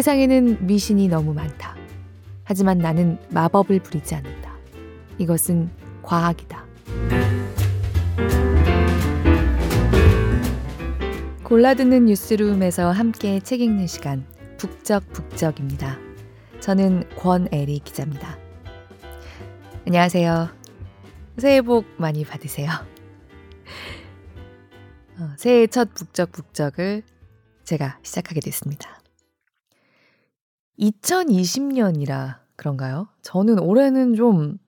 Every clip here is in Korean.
세상에는 미신이 너무 많다. 하지만 나는 마법을 부리지 않는다. 이것은 과학이다. 골라듣는 뉴스룸에서 함께 책 읽는 시간 북적북적입니다. 저는 권애리 기자입니다. 안녕하세요. 새해 복 많이 받으세요. 어, 새해 첫 북적북적을 제가 시작하게 됐습니다. 2020년이라 그런가요? 저는 올해는 좀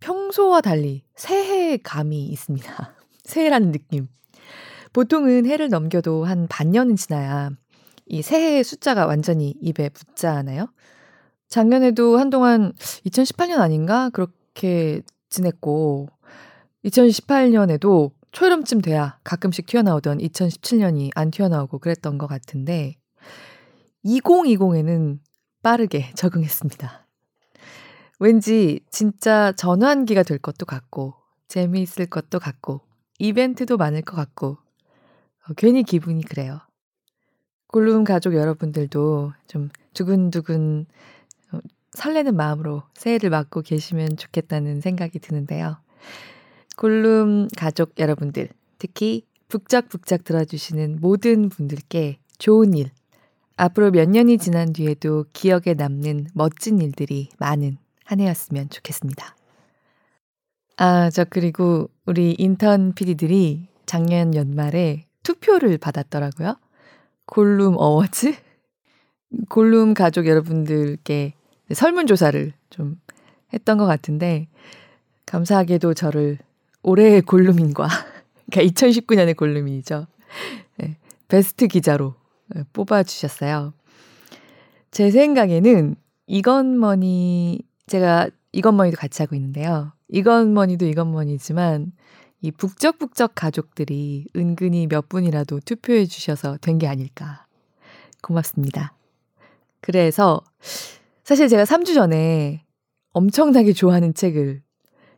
평소와 달리 새해 감이 있습니다. 새해라는 느낌. 보통은 해를 넘겨도 한 반년은 지나야 이 새해 숫자가 완전히 입에 붙잖아요. 작년에도 한동안 2018년 아닌가? 그렇게 지냈고, 2018년에도 초여름쯤 돼야 가끔씩 튀어나오던 2017년이 안 튀어나오고 그랬던 것 같은데, 2020에는 빠르게 적응했습니다. 왠지 진짜 전환기가 될 것도 같고, 재미있을 것도 같고, 이벤트도 많을 것 같고, 어, 괜히 기분이 그래요. 골룸 가족 여러분들도 좀 두근두근 어, 설레는 마음으로 새해를 맞고 계시면 좋겠다는 생각이 드는데요. 골룸 가족 여러분들, 특히 북적북적 들어주시는 모든 분들께 좋은 일, 앞으로 몇 년이 지난 뒤에도 기억에 남는 멋진 일들이 많은 한 해였으면 좋겠습니다. 아, 저 그리고 우리 인턴 PD들이 작년 연말에 투표를 받았더라고요. 골룸 어워즈? 골룸 가족 여러분들께 설문조사를 좀 했던 것 같은데, 감사하게도 저를 올해의 골룸인과, 그러니까 2019년의 골룸이죠. 네, 베스트 기자로 네, 뽑아주셨어요. 제 생각에는 이건머니, 제가 이건머니도 같이 하고 있는데요. 이건머니도 이건머니지만, 이 북적북적 가족들이 은근히 몇 분이라도 투표해 주셔서 된 게 아닐까. 고맙습니다. 그래서 사실 제가 3주 전에 엄청나게 좋아하는 책을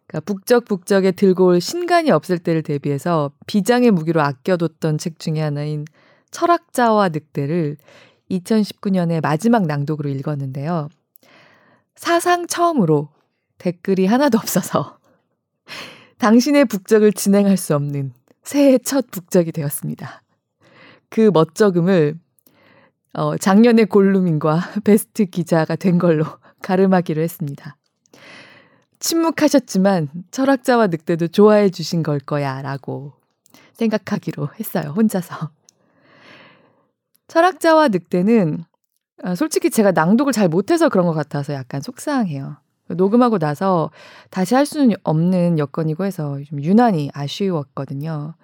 그러니까 북적북적에 들고 올 신간이 없을 때를 대비해서 비장의 무기로 아껴뒀던 책 중에 하나인 철학자와 늑대를 2019년에 마지막 낭독으로 읽었는데요. 사상 처음으로 댓글이 하나도 없어서 당신의 북적을 진행할 수 없는 새해 첫 북적이 되었습니다. 그 멋쩍음을 어, 작년의 골룸인과 베스트 기자가 된 걸로 가름하기로 했습니다. 침묵하셨지만 철학자와 늑대도 좋아해 주신 걸 거야 라고 생각하기로 했어요. 혼자서. 철학자와 늑대는 아, 솔직히 제가 낭독을 잘 못해서 그런 것 같아서 약간 속상해요. 녹음하고 나서 다시 할 수는 없는 여건이고 해서 좀 유난히 아쉬웠거든요.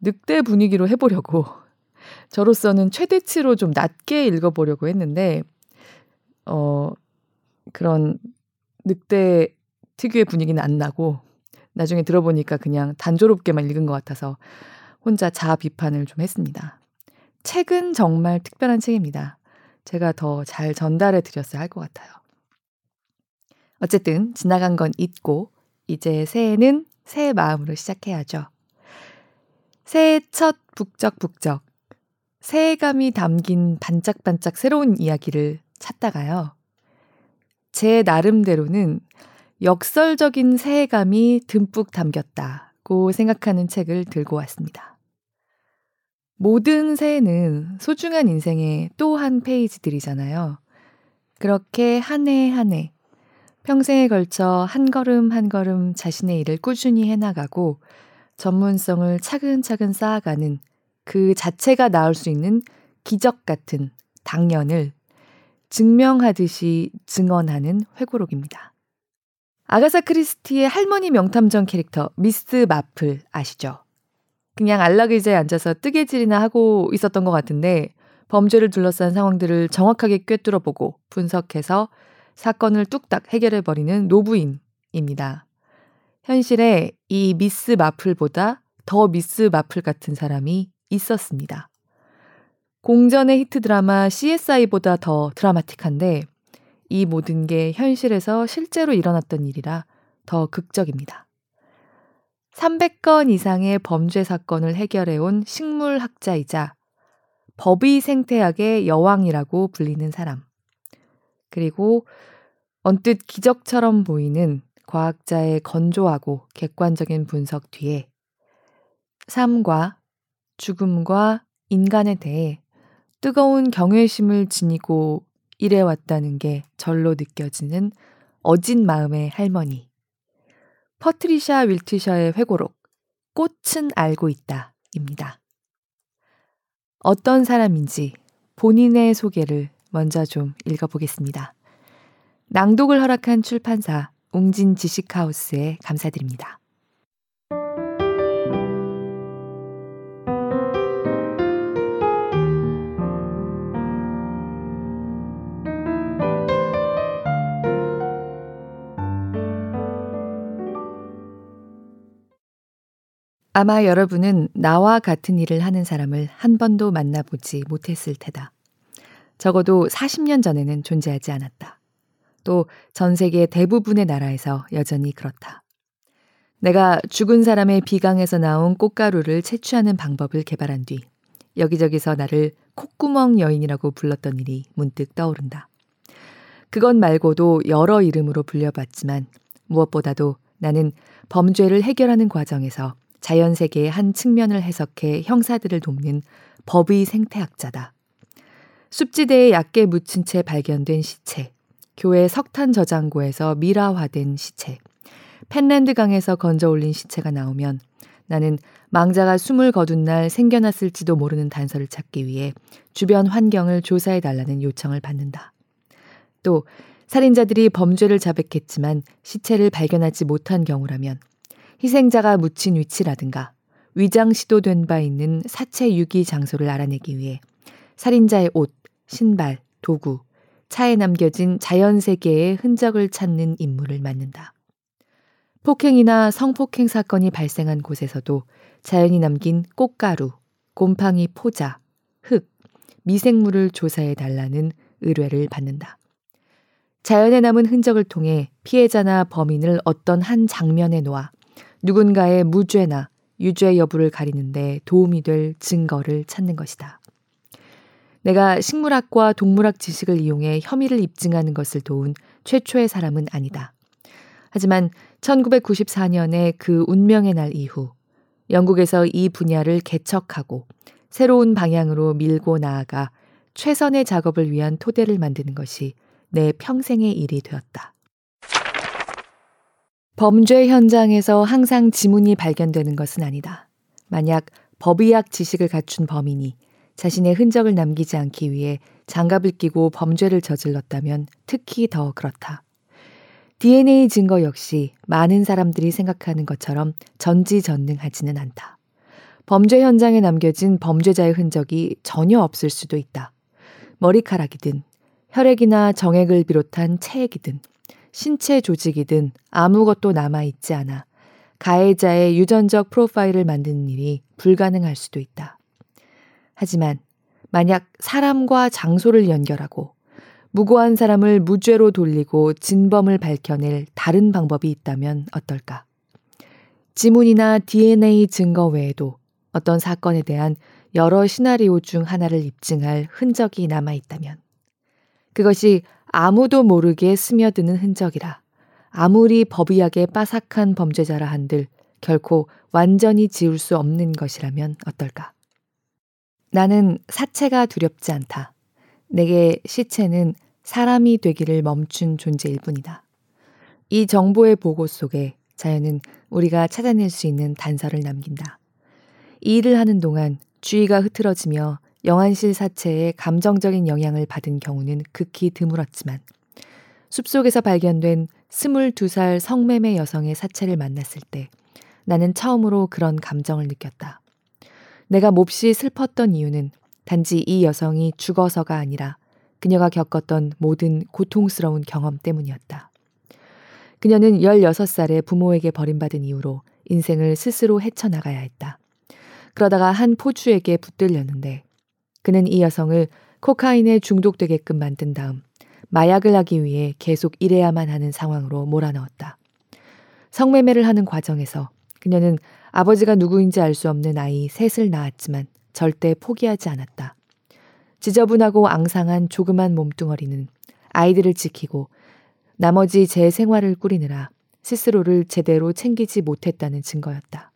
늑대 분위기로 해보려고 저로서는 최대치로 좀 낮게 읽어보려고 했는데 어 그런 늑대 특유의 분위기는 안 나고 나중에 들어보니까 그냥 단조롭게만 읽은 것 같아서 혼자 자아 비판을 좀 했습니다. 책은 정말 특별한 책입니다. 제가 더 잘 전달해 드렸어야 할 것 같아요. 어쨌든 지나간 건 잊고 이제 새해는 새 마음으로 시작해야죠. 새해 첫 북적북적 새해감이 담긴 반짝반짝 새로운 이야기를 찾다가요. 제 나름대로는 역설적인 새해감이 듬뿍 담겼다고 생각하는 책을 들고 왔습니다. 모든 새해는 소중한 인생의 또 한 페이지들이잖아요. 그렇게 한 해 한 해 평생에 걸쳐 한 걸음 한 걸음 자신의 일을 꾸준히 해나가고 전문성을 차근차근 쌓아가는 그 자체가 나올 수 있는 기적 같은 당연을 증명하듯이 증언하는 회고록입니다. 아가사 크리스티의 할머니 명탐정 캐릭터 미스 마플 아시죠? 그냥 안락 의자에 앉아서 뜨개질이나 하고 있었던 것 같은데 범죄를 둘러싼 상황들을 정확하게 꿰뚫어 보고 분석해서 사건을 뚝딱 해결해 버리는 노부인입니다. 현실에 이 미스 마플보다 더 미스 마플 같은 사람이 있었습니다. 공전의 히트 드라마 CSI보다 더 드라마틱한데 이 모든 게 현실에서 실제로 일어났던 일이라 더 극적입니다. 300건 이상의 범죄 사건을 해결해온 식물학자이자 법의 생태학의 여왕이라고 불리는 사람. 그리고 언뜻 기적처럼 보이는 과학자의 건조하고 객관적인 분석 뒤에 삶과 죽음과 인간에 대해 뜨거운 경외심을 지니고 일해왔다는 게 절로 느껴지는 어진 마음의 할머니. 퍼트리샤 윌트셔의 회고록, 꽃은 알고 있다. 입니다. 어떤 사람인지 본인의 소개를 먼저 좀 읽어보겠습니다. 낭독을 허락한 출판사 웅진 지식하우스에 감사드립니다. 아마 여러분은 나와 같은 일을 하는 사람을 한 번도 만나보지 못했을 테다. 적어도 40년 전에는 존재하지 않았다. 또 전 세계 대부분의 나라에서 여전히 그렇다. 내가 죽은 사람의 비강에서 나온 꽃가루를 채취하는 방법을 개발한 뒤 여기저기서 나를 콧구멍 여인이라고 불렀던 일이 문득 떠오른다. 그것 말고도 여러 이름으로 불려봤지만 무엇보다도 나는 범죄를 해결하는 과정에서 자연 세계의 한 측면을 해석해 형사들을 돕는 법의 생태학자다. 숲지대에 얕게 묻힌 채 발견된 시체, 교회 석탄 저장고에서 미라화된 시체, 펜랜드 강에서 건져 올린 시체가 나오면 나는 망자가 숨을 거둔 날 생겨났을지도 모르는 단서를 찾기 위해 주변 환경을 조사해 달라는 요청을 받는다. 또 살인자들이 범죄를 자백했지만 시체를 발견하지 못한 경우라면 희생자가 묻힌 위치라든가 위장 시도된 바 있는 사체 유기 장소를 알아내기 위해 살인자의 옷, 신발, 도구, 차에 남겨진 자연 세계의 흔적을 찾는 임무를 맡는다. 폭행이나 성폭행 사건이 발생한 곳에서도 자연이 남긴 꽃가루, 곰팡이 포자, 흙, 미생물을 조사해 달라는 의뢰를 받는다. 자연에 남은 흔적을 통해 피해자나 범인을 어떤 한 장면에 놓아 누군가의 무죄나 유죄 여부를 가리는데 도움이 될 증거를 찾는 것이다. 내가 식물학과 동물학 지식을 이용해 혐의를 입증하는 것을 도운 최초의 사람은 아니다. 하지만 1994년에 그 운명의 날 이후 영국에서 이 분야를 개척하고 새로운 방향으로 밀고 나아가 최선의 작업을 위한 토대를 만드는 것이 내 평생의 일이 되었다. 범죄 현장에서 항상 지문이 발견되는 것은 아니다. 만약 법의학 지식을 갖춘 범인이 자신의 흔적을 남기지 않기 위해 장갑을 끼고 범죄를 저질렀다면 특히 더 그렇다. DNA 증거 역시 많은 사람들이 생각하는 것처럼 전지전능하지는 않다. 범죄 현장에 남겨진 범죄자의 흔적이 전혀 없을 수도 있다. 머리카락이든 혈액이나 정액을 비롯한 체액이든 신체 조직이든 아무것도 남아있지 않아 가해자의 유전적 프로파일을 만드는 일이 불가능할 수도 있다. 하지만 만약 사람과 장소를 연결하고 무고한 사람을 무죄로 돌리고 진범을 밝혀낼 다른 방법이 있다면 어떨까? 지문이나 DNA 증거 외에도 어떤 사건에 대한 여러 시나리오 중 하나를 입증할 흔적이 남아 있다면 그것이 아무도 모르게 스며드는 흔적이라 아무리 법의하게 빠삭한 범죄자라 한들 결코 완전히 지울 수 없는 것이라면 어떨까? 나는 사체가 두렵지 않다. 내게 시체는 사람이 되기를 멈춘 존재일 뿐이다. 이 정보의 보고 속에 자연은 우리가 찾아낼 수 있는 단서를 남긴다. 이 일을 하는 동안 주의가 흐트러지며 영안실 사체에 감정적인 영향을 받은 경우는 극히 드물었지만 숲속에서 발견된 22살 성매매 여성의 사체를 만났을 때 나는 처음으로 그런 감정을 느꼈다. 내가 몹시 슬펐던 이유는 단지 이 여성이 죽어서가 아니라 그녀가 겪었던 모든 고통스러운 경험 때문이었다. 그녀는 16살에 부모에게 버림받은 이후로 인생을 스스로 헤쳐나가야 했다. 그러다가 한 포주에게 붙들렸는데 그는 이 여성을 코카인에 중독되게끔 만든 다음 마약을 하기 위해 계속 일해야만 하는 상황으로 몰아넣었다. 성매매를 하는 과정에서 그녀는 아버지가 누구인지 알 수 없는 아이 셋을 낳았지만 절대 포기하지 않았다. 지저분하고 앙상한 조그만 몸뚱어리는 아이들을 지키고 나머지 제 생활을 꾸리느라 스스로를 제대로 챙기지 못했다는 증거였다.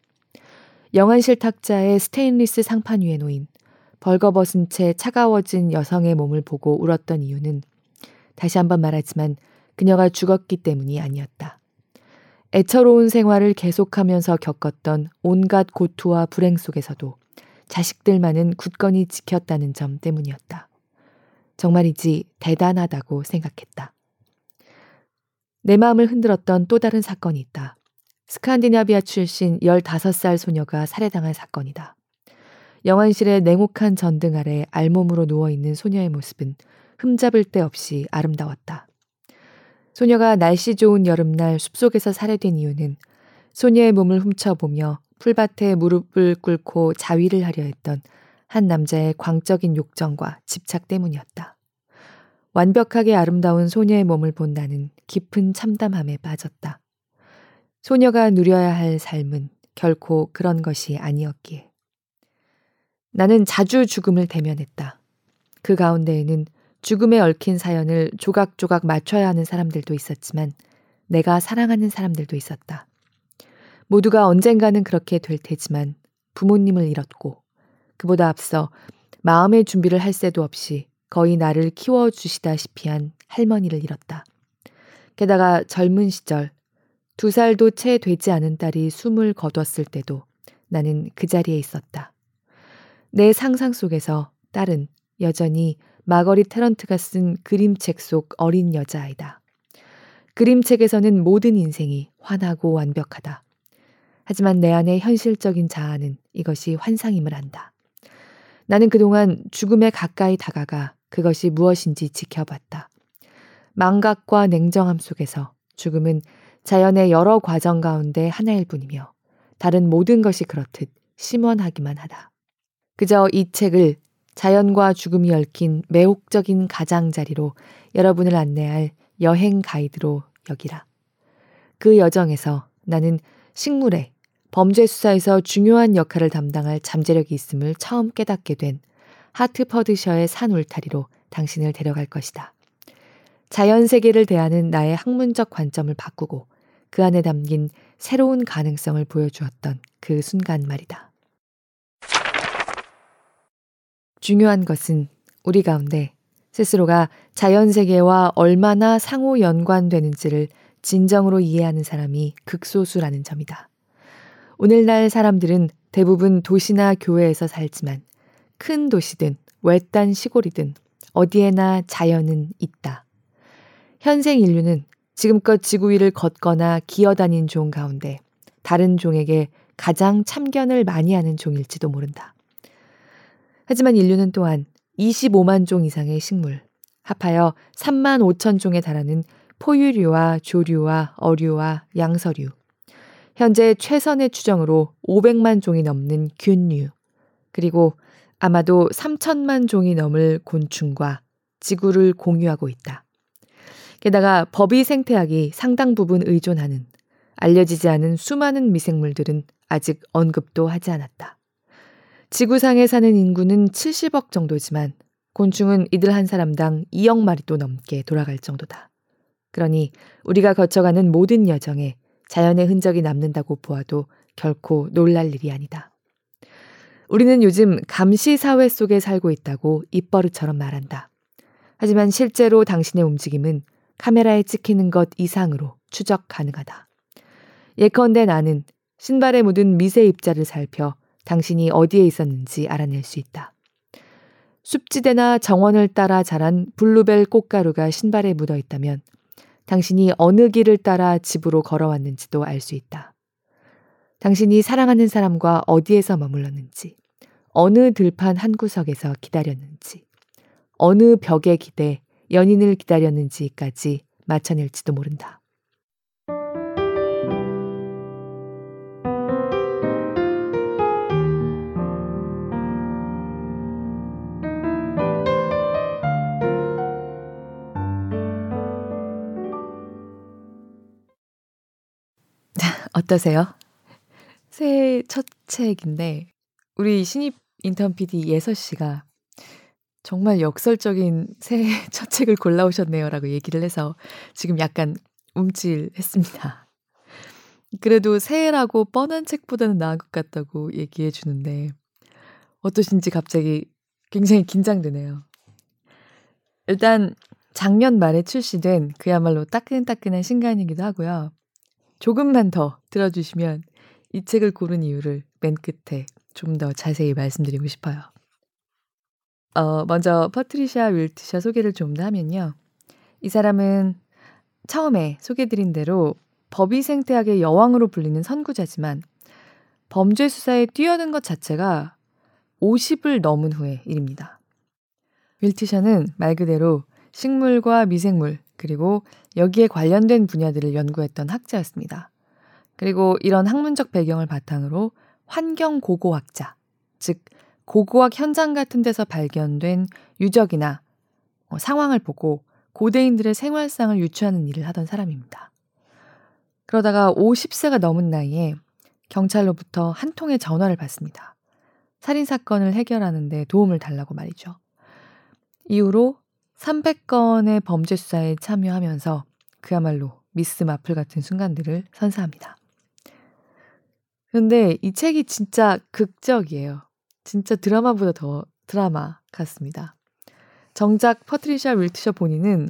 영안실 탁자의 스테인리스 상판 위에 놓인 벌거벗은 채 차가워진 여성의 몸을 보고 울었던 이유는 다시 한번 말하지만 그녀가 죽었기 때문이 아니었다. 애처로운 생활을 계속하면서 겪었던 온갖 고투와 불행 속에서도 자식들만은 굳건히 지켰다는 점 때문이었다. 정말이지 대단하다고 생각했다. 내 마음을 흔들었던 또 다른 사건이 있다. 스칸디나비아 출신 15살 소녀가 살해당한 사건이다. 영안실의 냉혹한 전등 아래 알몸으로 누워있는 소녀의 모습은 흠잡을 데 없이 아름다웠다. 소녀가 날씨 좋은 여름날 숲속에서 살해된 이유는 소녀의 몸을 훔쳐보며 풀밭에 무릎을 꿇고 자위를 하려 했던 한 남자의 광적인 욕정과 집착 때문이었다. 완벽하게 아름다운 소녀의 몸을 본 나는 깊은 참담함에 빠졌다. 소녀가 누려야 할 삶은 결코 그런 것이 아니었기에. 나는 자주 죽음을 대면했다. 그 가운데에는 죽음에 얽힌 사연을 조각조각 맞춰야 하는 사람들도 있었지만 내가 사랑하는 사람들도 있었다. 모두가 언젠가는 그렇게 될 테지만 부모님을 잃었고 그보다 앞서 마음의 준비를 할 새도 없이 거의 나를 키워주시다시피 한 할머니를 잃었다. 게다가 젊은 시절 두 살도 채 되지 않은 딸이 숨을 거뒀을 때도 나는 그 자리에 있었다. 내 상상 속에서 딸은 여전히 마거리 테런트가 쓴 그림책 속 어린 여자아이다. 그림책에서는 모든 인생이 환하고 완벽하다. 하지만 내 안의 현실적인 자아는 이것이 환상임을 안다. 나는 그동안 죽음에 가까이 다가가 그것이 무엇인지 지켜봤다. 망각과 냉정함 속에서 죽음은 자연의 여러 과정 가운데 하나일 뿐이며 다른 모든 것이 그렇듯 심원하기만 하다. 그저 이 책을 자연과 죽음이 얽힌 매혹적인 가장자리로 여러분을 안내할 여행 가이드로 여기라. 그 여정에서 나는 식물에 범죄 수사에서 중요한 역할을 담당할 잠재력이 있음을 처음 깨닫게 된 하트 퍼드셔의 산 울타리로 당신을 데려갈 것이다. 자연 세계를 대하는 나의 학문적 관점을 바꾸고 그 안에 담긴 새로운 가능성을 보여주었던 그 순간 말이다. 중요한 것은 우리 가운데 스스로가 자연 세계와 얼마나 상호 연관되는지를 진정으로 이해하는 사람이 극소수라는 점이다. 오늘날 사람들은 대부분 도시나 교회에서 살지만 큰 도시든 외딴 시골이든 어디에나 자연은 있다. 현생 인류는 지금껏 지구 위를 걷거나 기어다닌 종 가운데 다른 종에게 가장 참견을 많이 하는 종일지도 모른다. 하지만 인류는 또한 25만 종 이상의 식물, 합하여 3만 5천 종에 달하는 포유류와 조류와 어류와 양서류, 현재 최선의 추정으로 500만 종이 넘는 균류, 그리고 아마도 3천만 종이 넘을 곤충과 지구를 공유하고 있다. 게다가 법이 생태학이 상당 부분 의존하는 알려지지 않은 수많은 미생물들은 아직 언급도 하지 않았다. 지구상에 사는 인구는 70억 정도지만 곤충은 이들 한 사람당 2억 마리도 넘게 돌아갈 정도다. 그러니 우리가 거쳐가는 모든 여정에 자연의 흔적이 남는다고 보아도 결코 놀랄 일이 아니다. 우리는 요즘 감시 사회 속에 살고 있다고 입버릇처럼 말한다. 하지만 실제로 당신의 움직임은 카메라에 찍히는 것 이상으로 추적 가능하다. 예컨대 나는 신발에 묻은 미세 입자를 살펴 당신이 어디에 있었는지 알아낼 수 있다. 숲지대나 정원을 따라 자란 블루벨 꽃가루가 신발에 묻어 있다면 당신이 어느 길을 따라 집으로 걸어왔는지도 알 수 있다. 당신이 사랑하는 사람과 어디에서 머물렀는지, 어느 들판 한 구석에서 기다렸는지, 어느 벽에 기대 연인을 기다렸는지까지 맞춰낼지도 모른다. 어떠세요? 새해 첫 책인데 우리 신입 인턴 PD 예서 씨가 정말 역설적인 새해 첫 책을 골라오셨네요. 라고 얘기를 해서 지금 약간 움찔했습니다. 그래도 새해라고 뻔한 책보다는 나은 것 같다고 얘기해 주는데 어떠신지 갑자기 굉장히 긴장되네요. 일단 작년 말에 출시된 그야말로 따끈따끈한 신간이기도 하고요. 조금만 더 들어주시면 이 책을 고른 이유를 맨 끝에 좀 더 자세히 말씀드리고 싶어요. 어, 먼저 퍼트리샤 윌트샤 소개를 좀 더 하면요. 이 사람은 처음에 소개드린 대로 법의생태학의 여왕으로 불리는 선구자지만 범죄 수사에 뛰어든 것 자체가 50을 넘은 후의 일입니다. 윌트샤는 말 그대로 식물과 미생물 그리고 여기에 관련된 분야들을 연구했던 학자였습니다. 그리고 이런 학문적 배경을 바탕으로 환경 고고학자, 즉 고고학 현장 같은 데서 발견된 유적이나 어, 상황을 보고 고대인들의 생활상을 유추하는 일을 하던 사람입니다. 그러다가 50세가 넘은 나이에 경찰로부터 한 통의 전화를 받습니다. 살인 사건을 해결하는데 도움을 달라고 말이죠. 이후로 300건의 범죄 수사에 참여하면서 그야말로 미스 마플 같은 순간들을 선사합니다. 그런데 이 책이 진짜 극적이에요. 진짜 드라마보다 더 드라마 같습니다. 정작 퍼트리샤 윌트셔 본인은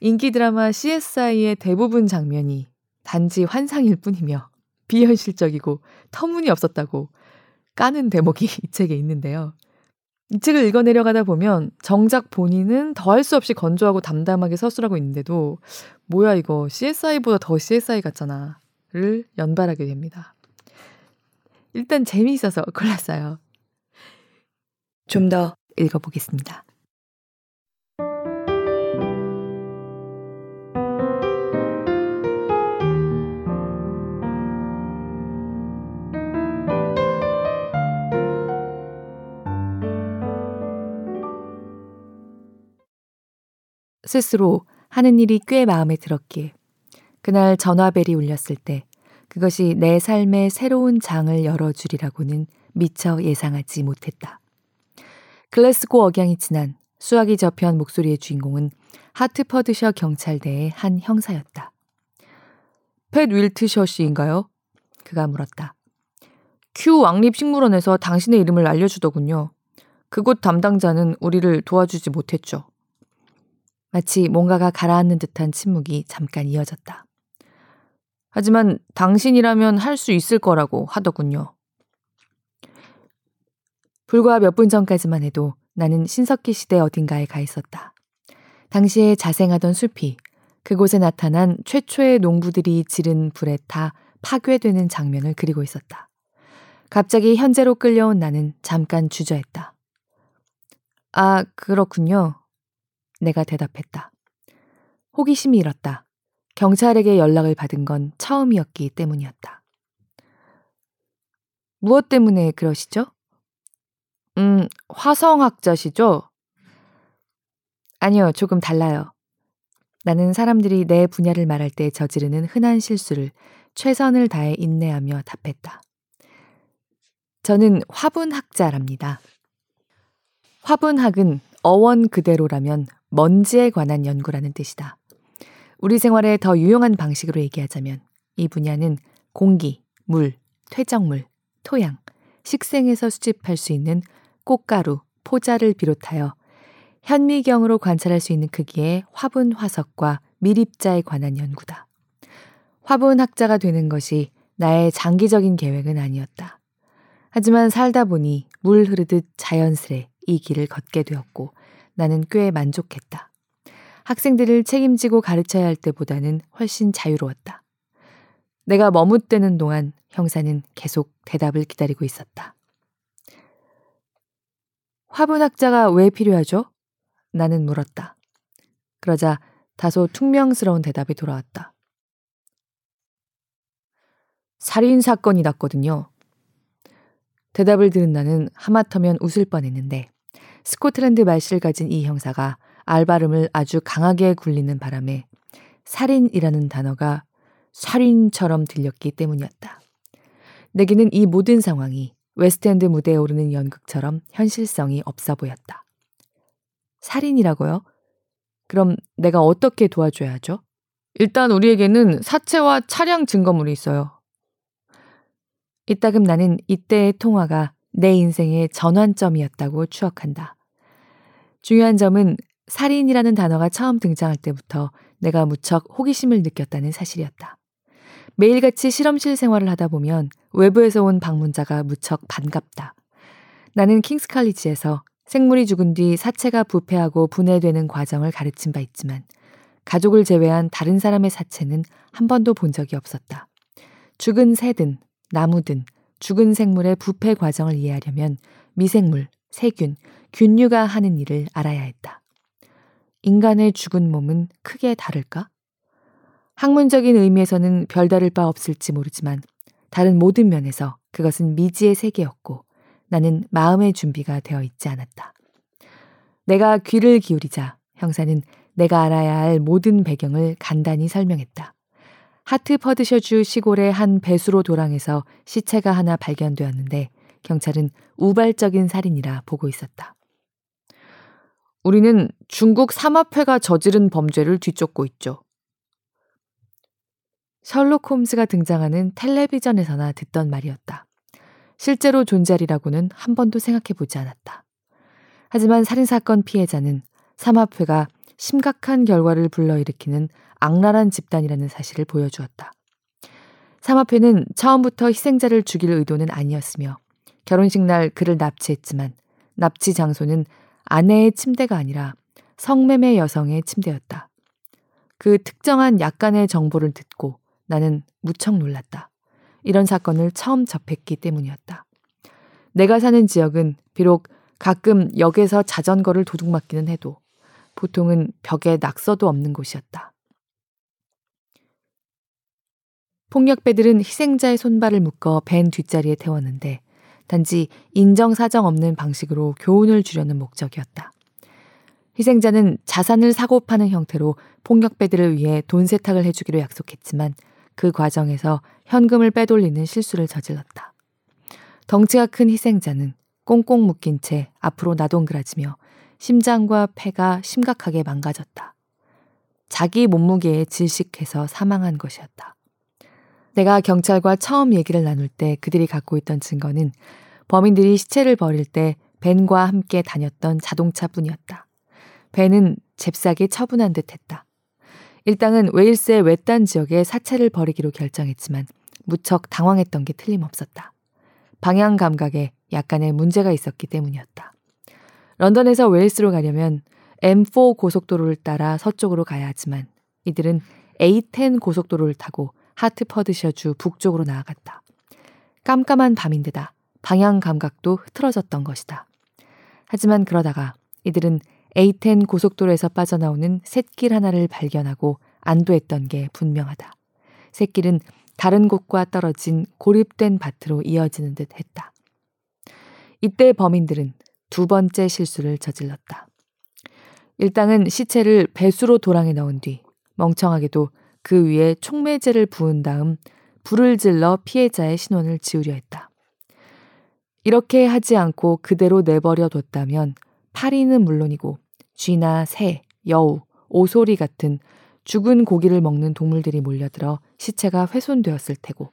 인기 드라마 CSI의 대부분 장면이 단지 환상일 뿐이며 비현실적이고 터무니없었다고 까는 대목이 이 책에 있는데요. 이 책을 읽어 내려가다 보면 정작 본인은 더할 수 없이 건조하고 담담하게 서술하고 있는데도 뭐야 이거 CSI보다 더 CSI 같잖아를 연발하게 됩니다. 일단 재미있어서 골랐어요. 좀 더 읽어보겠습니다. 스스로 하는 일이 꽤 마음에 들었기에 그날 전화벨이 울렸을 때 그것이 내 삶의 새로운 장을 열어주리라고는 미처 예상하지 못했다. 글래스고 억양이 지난 수학이 접현 목소리의 주인공은 하트퍼드셔 경찰대의 한 형사였다. 팻 윌트셔 씨인가요? 그가 물었다. 큐 왕립식물원에서 당신의 이름을 알려주더군요. 그곳 담당자는 우리를 도와주지 못했죠. 마치 뭔가가 가라앉는 듯한 침묵이 잠깐 이어졌다. 하지만 당신이라면 할 수 있을 거라고 하더군요. 불과 몇 분 전까지만 해도 나는 신석기 시대 어딘가에 가 있었다. 당시에 자생하던 숲이 그곳에 나타난 최초의 농부들이 지른 불에 타 파괴되는 장면을 그리고 있었다. 갑자기 현재로 끌려온 나는 잠깐 주저했다. 아, 그렇군요. 내가 대답했다. 호기심이 일었다. 경찰에게 연락을 받은 건 처음이었기 때문이었다. 무엇 때문에 그러시죠? 음, 화성학자시죠? 아니요, 조금 달라요. 나는 사람들이 내 분야를 말할 때 저지르는 흔한 실수를 최선을 다해 인내하며 답했다. 저는 화분학자랍니다. 화분학은 어원 그대로라면 먼지에 관한 연구라는 뜻이다. 우리 생활에 더 유용한 방식으로 얘기하자면 이 분야는 공기, 물, 퇴적물, 토양, 식생에서 수집할 수 있는 꽃가루, 포자를 비롯하여 현미경으로 관찰할 수 있는 크기의 화분 화석과 밀입자에 관한 연구다. 화분 학자가 되는 것이 나의 장기적인 계획은 아니었다. 하지만 살다 보니 물 흐르듯 자연스레 이 길을 걷게 되었고 나는 꽤 만족했다. 학생들을 책임지고 가르쳐야 할 때보다는 훨씬 자유로웠다. 내가 머뭇대는 동안 형사는 계속 대답을 기다리고 있었다. 화분학자가 왜 필요하죠? 나는 물었다. 그러자 다소 퉁명스러운 대답이 돌아왔다. 살인 사건이 났거든요. 대답을 들은 나는 하마터면 웃을 뻔했는데 스코틀랜드 말씨를 가진 이 형사가 R 발음을 아주 강하게 굴리는 바람에 살인이라는 단어가 살인처럼 들렸기 때문이었다. 내게는 이 모든 상황이 웨스트엔드 무대에 오르는 연극처럼 현실성이 없어 보였다. 살인이라고요? 그럼 내가 어떻게 도와줘야 하죠? 일단 우리에게는 사체와 차량 증거물이 있어요. 이따금 나는 이때의 통화가 내 인생의 전환점이었다고 추억한다. 중요한 점은 살인이라는 단어가 처음 등장할 때부터 내가 무척 호기심을 느꼈다는 사실이었다. 매일같이 실험실 생활을 하다 보면 외부에서 온 방문자가 무척 반갑다. 나는 킹스 칼리지에서 생물이 죽은 뒤 사체가 부패하고 분해되는 과정을 가르친 바 있지만 가족을 제외한 다른 사람의 사체는 한 번도 본 적이 없었다. 죽은 새든 나무든 죽은 생물의 부패 과정을 이해하려면 미생물, 세균, 균류가 하는 일을 알아야 했다. 인간의 죽은 몸은 크게 다를까? 학문적인 의미에서는 별다를 바 없을지 모르지만 다른 모든 면에서 그것은 미지의 세계였고 나는 마음의 준비가 되어 있지 않았다. 내가 귀를 기울이자 형사는 내가 알아야 할 모든 배경을 간단히 설명했다. 하트퍼드셔주 시골의 한 배수로 도랑에서 시체가 하나 발견되었는데 경찰은 우발적인 살인이라 보고 있었다. 우리는 중국 삼합회가 저지른 범죄를 뒤쫓고 있죠. 셜록 홈즈가 등장하는 텔레비전에서나 듣던 말이었다. 실제로 존재리라고는 한 번도 생각해 보지 않았다. 하지만 살인사건 피해자는 삼합회가 심각한 결과를 불러일으키는 악랄한 집단이라는 사실을 보여주었다. 삼합회는 처음부터 희생자를 죽일 의도는 아니었으며 결혼식 날 그를 납치했지만 납치 장소는 아내의 침대가 아니라 성매매 여성의 침대였다. 그 특정한 약간의 정보를 듣고 나는 무척 놀랐다. 이런 사건을 처음 접했기 때문이었다. 내가 사는 지역은 비록 가끔 역에서 자전거를 도둑맞기는 해도 보통은 벽에 낙서도 없는 곳이었다. 폭력배들은 희생자의 손발을 묶어 밴 뒷자리에 태웠는데 단지 인정사정 없는 방식으로 교훈을 주려는 목적이었다. 희생자는 자산을 사고 파는 형태로 폭력배들을 위해 돈 세탁을 해주기로 약속했지만 그 과정에서 현금을 빼돌리는 실수를 저질렀다. 덩치가 큰 희생자는 꽁꽁 묶인 채 앞으로 나동그라지며 심장과 폐가 심각하게 망가졌다. 자기 몸무게에 질식해서 사망한 것이었다. 내가 경찰과 처음 얘기를 나눌 때 그들이 갖고 있던 증거는 범인들이 시체를 버릴 때 벤과 함께 다녔던 자동차뿐이었다. 벤은 잽싸게 처분한 듯 했다. 일당은 웨일스의 외딴 지역에 사체를 버리기로 결정했지만 무척 당황했던 게 틀림없었다. 방향 감각에 약간의 문제가 있었기 때문이었다. 런던에서 웨일스로 가려면 M4 고속도로를 따라 서쪽으로 가야 하지만 이들은 A10 고속도로를 타고 하트퍼드셔주 북쪽으로 나아갔다. 깜깜한 밤인데다 방향 감각도 흐트러졌던 것이다. 하지만 그러다가 이들은 A10 고속도로에서 빠져나오는 샛길 하나를 발견하고 안도했던 게 분명하다. 샛길은 다른 곳과 떨어진 고립된 밭으로 이어지는 듯 했다. 이때 범인들은 두 번째 실수를 저질렀다. 일당은 시체를 배수로 도랑에 넣은 뒤 멍청하게도 그 위에 촉매제를 부은 다음 불을 질러 피해자의 신원을 지우려 했다. 이렇게 하지 않고 그대로 내버려 뒀다면 파리는 물론이고 쥐나 새, 여우, 오소리 같은 죽은 고기를 먹는 동물들이 몰려들어 시체가 훼손되었을 테고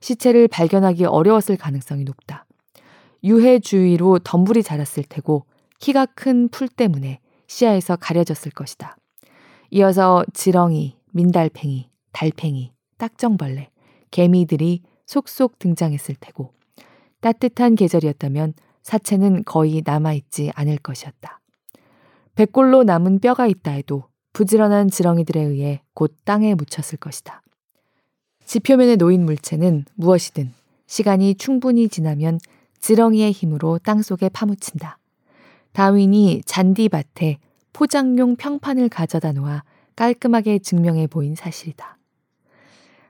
시체를 발견하기 어려웠을 가능성이 높다. 유해 주위로 덤불이 자랐을 테고 키가 큰 풀 때문에 시야에서 가려졌을 것이다. 이어서 지렁이, 민달팽이, 달팽이, 딱정벌레, 개미들이 속속 등장했을 테고 따뜻한 계절이었다면 사체는 거의 남아있지 않을 것이었다. 백골로 남은 뼈가 있다 해도 부지런한 지렁이들에 의해 곧 땅에 묻혔을 것이다. 지표면에 놓인 물체는 무엇이든 시간이 충분히 지나면 지렁이의 힘으로 땅 속에 파묻힌다. 다윈이 잔디밭에 포장용 평판을 가져다 놓아 깔끔하게 증명해 보인 사실이다.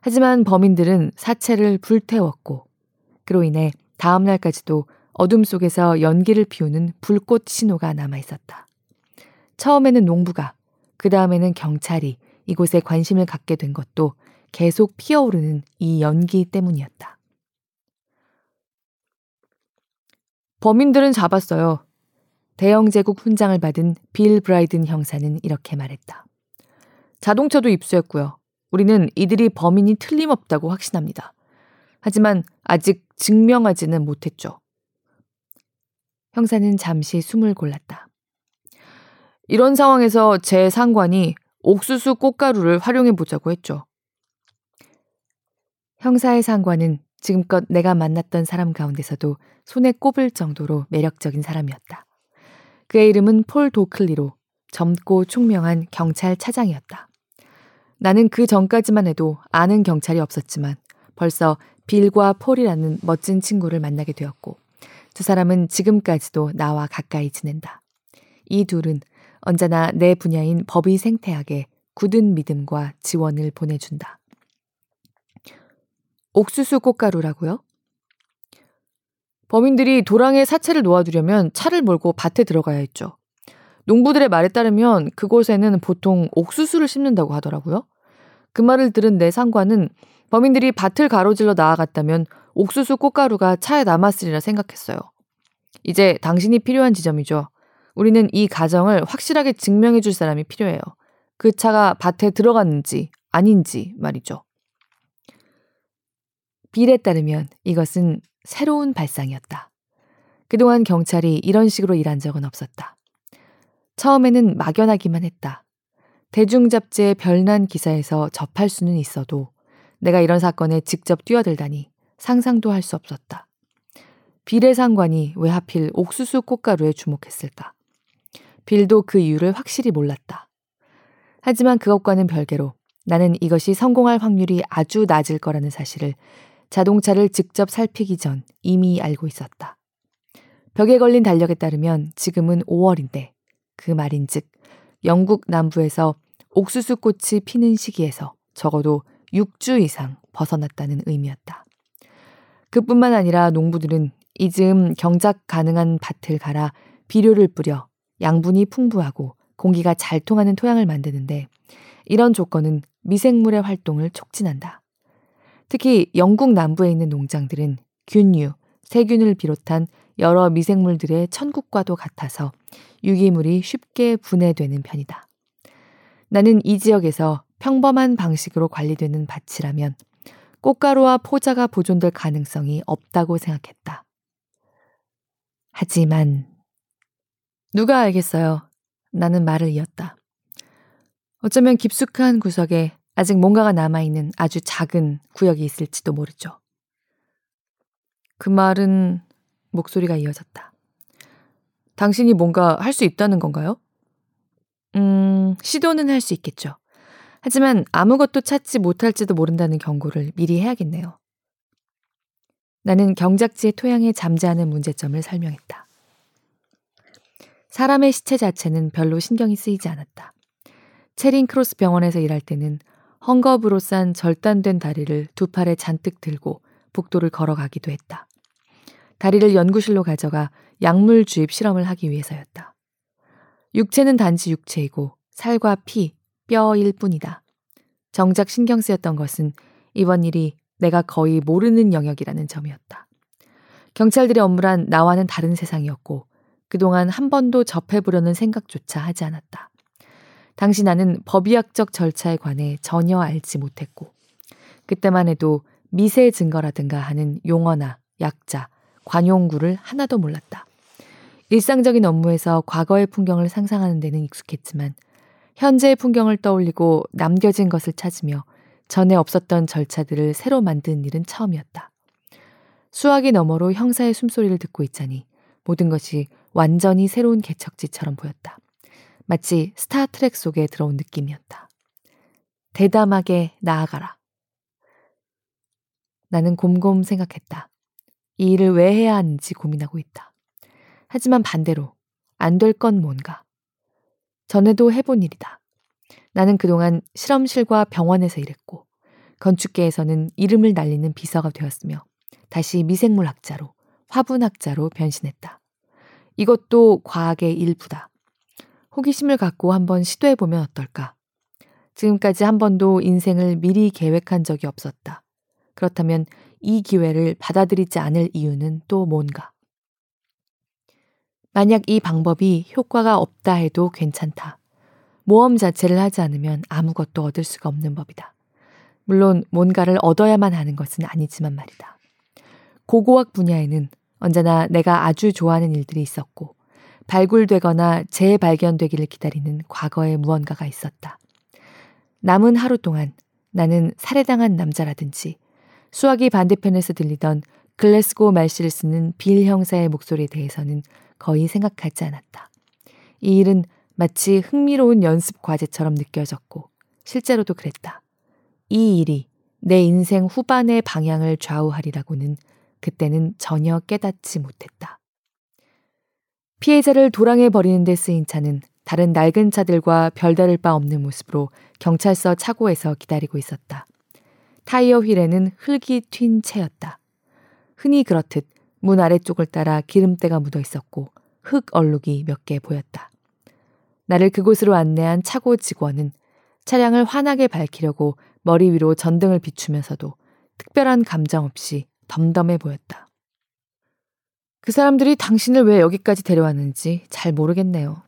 하지만 범인들은 사체를 불태웠고 그로 인해 다음 날까지도 어둠 속에서 연기를 피우는 불꽃 신호가 남아 있었다. 처음에는 농부가, 그 다음에는 경찰이 이곳에 관심을 갖게 된 것도 계속 피어오르는 이 연기 때문이었다. 범인들은 잡았어요. 대영 제국 훈장을 받은 빌 브라이든 형사는 이렇게 말했다. 자동차도 입수했고요. 우리는 이들이 범인이 틀림없다고 확신합니다. 하지만 아직 증명하지는 못했죠. 형사는 잠시 숨을 골랐다. 이런 상황에서 제 상관이 옥수수 꽃가루를 활용해 보자고 했죠. 형사의 상관은 지금껏 내가 만났던 사람 가운데서도 손에 꼽을 정도로 매력적인 사람이었다. 그의 이름은 폴 도클리로 젊고 총명한 경찰 차장이었다. 나는 그 전까지만 해도 아는 경찰이 없었지만 벌써 빌과 폴이라는 멋진 친구를 만나게 되었고 두 사람은 지금까지도 나와 가까이 지낸다. 이 둘은 언제나 내 분야인 법이 생태학에 굳은 믿음과 지원을 보내준다. 옥수수 꽃가루라고요? 범인들이 도랑에 사체를 놓아두려면 차를 몰고 밭에 들어가야 했죠. 농부들의 말에 따르면 그곳에는 보통 옥수수를 심는다고 하더라고요. 그 말을 들은 내 상관은 범인들이 밭을 가로질러 나아갔다면 옥수수 꽃가루가 차에 남았으리라 생각했어요. 이제 당신이 필요한 지점이죠. 우리는 이 가정을 확실하게 증명해 줄 사람이 필요해요. 그 차가 밭에 들어갔는지 아닌지 말이죠. 빌에 따르면 이것은 새로운 발상이었다. 그동안 경찰이 이런 식으로 일한 적은 없었다. 처음에는 막연하기만 했다. 대중잡지의 별난 기사에서 접할 수는 있어도 내가 이런 사건에 직접 뛰어들다니 상상도 할 수 없었다. 빌의 상관이 왜 하필 옥수수 꽃가루에 주목했을까? 빌도 그 이유를 확실히 몰랐다. 하지만 그것과는 별개로 나는 이것이 성공할 확률이 아주 낮을 거라는 사실을 자동차를 직접 살피기 전 이미 알고 있었다. 벽에 걸린 달력에 따르면 지금은 5월인데 그 말인즉 영국 남부에서 옥수수 꽃이 피는 시기에서 적어도 6주 이상 벗어났다는 의미였다. 그뿐만 아니라 농부들은 이즈음 경작 가능한 밭을 갈아 비료를 뿌려 양분이 풍부하고 공기가 잘 통하는 토양을 만드는데 이런 조건은 미생물의 활동을 촉진한다. 특히 영국 남부에 있는 농장들은 균류, 세균을 비롯한 여러 미생물들의 천국과도 같아서 유기물이 쉽게 분해되는 편이다. 나는 이 지역에서 평범한 방식으로 관리되는 밭이라면 꽃가루와 포자가 보존될 가능성이 없다고 생각했다. 하지만 누가 알겠어요. 나는 말을 이었다. 어쩌면 깊숙한 구석에 아직 뭔가가 남아있는 아주 작은 구역이 있을지도 모르죠. 그 말은 목소리가 이어졌다. 당신이 뭔가 할 수 있다는 건가요? 음, 시도는 할 수 있겠죠. 하지만 아무것도 찾지 못할지도 모른다는 경고를 미리 해야겠네요. 나는 경작지의 토양에 잠재하는 문제점을 설명했다. 사람의 시체 자체는 별로 신경이 쓰이지 않았다. 채링 크로스 병원에서 일할 때는 헝겊으로 싼 절단된 다리를 두 팔에 잔뜩 들고 복도를 걸어가기도 했다. 다리를 연구실로 가져가 약물 주입 실험을 하기 위해서였다. 육체는 단지 육체이고 살과 피, 뼈일 뿐이다. 정작 신경 쓰였던 것은 이번 일이 내가 거의 모르는 영역이라는 점이었다. 경찰들의 업무란 나와는 다른 세상이었고 그동안 한 번도 접해보려는 생각조차 하지 않았다. 당시 나는 법의학적 절차에 관해 전혀 알지 못했고 그때만 해도 미세 증거라든가 하는 용어나 약자, 관용구를 하나도 몰랐다. 일상적인 업무에서 과거의 풍경을 상상하는 데는 익숙했지만 현재의 풍경을 떠올리고 남겨진 것을 찾으며 전에 없었던 절차들을 새로 만드는 일은 처음이었다. 수학이 너머로 형사의 숨소리를 듣고 있자니 모든 것이 완전히 새로운 개척지처럼 보였다. 마치 스타트랙 속에 들어온 느낌이었다. 대담하게 나아가라. 나는 곰곰 생각했다. 이 일을 왜 해야 하는지 고민하고 있다. 하지만 반대로 안 될 건 뭔가. 전에도 해본 일이다. 나는 그동안 실험실과 병원에서 일했고 건축계에서는 이름을 날리는 비서가 되었으며 다시 미생물학자로 화분학자로 변신했다. 이것도 과학의 일부다. 호기심을 갖고 한번 시도해보면 어떨까? 지금까지 한 번도 인생을 미리 계획한 적이 없었다. 그렇다면 이 기회를 받아들이지 않을 이유는 또 뭔가? 만약 이 방법이 효과가 없다 해도 괜찮다. 모험 자체를 하지 않으면 아무것도 얻을 수가 없는 법이다. 물론 뭔가를 얻어야만 하는 것은 아니지만 말이다. 고고학 분야에는 언제나 내가 아주 좋아하는 일들이 있었고 발굴되거나 재발견되기를 기다리는 과거의 무언가가 있었다. 남은 하루 동안 나는 살해당한 남자라든지 수화기 반대편에서 들리던 글래스고 말씨를 쓰는 빌 형사의 목소리에 대해서는 거의 생각하지 않았다. 이 일은 마치 흥미로운 연습 과제처럼 느껴졌고 실제로도 그랬다. 이 일이 내 인생 후반의 방향을 좌우하리라고는 그때는 전혀 깨닫지 못했다. 피해자를 도랑에 버리는 데 쓰인 차는 다른 낡은 차들과 별다를 바 없는 모습으로 경찰서 차고에서 기다리고 있었다. 타이어 휠에는 흙이 튄 채였다. 흔히 그렇듯 문 아래쪽을 따라 기름때가 묻어 있었고 흙 얼룩이 몇 개 보였다. 나를 그곳으로 안내한 차고 직원은 차량을 환하게 밝히려고 머리 위로 전등을 비추면서도 특별한 감정 없이 덤덤해 보였다. 그 사람들이 당신을 왜 여기까지 데려왔는지 잘 모르겠네요.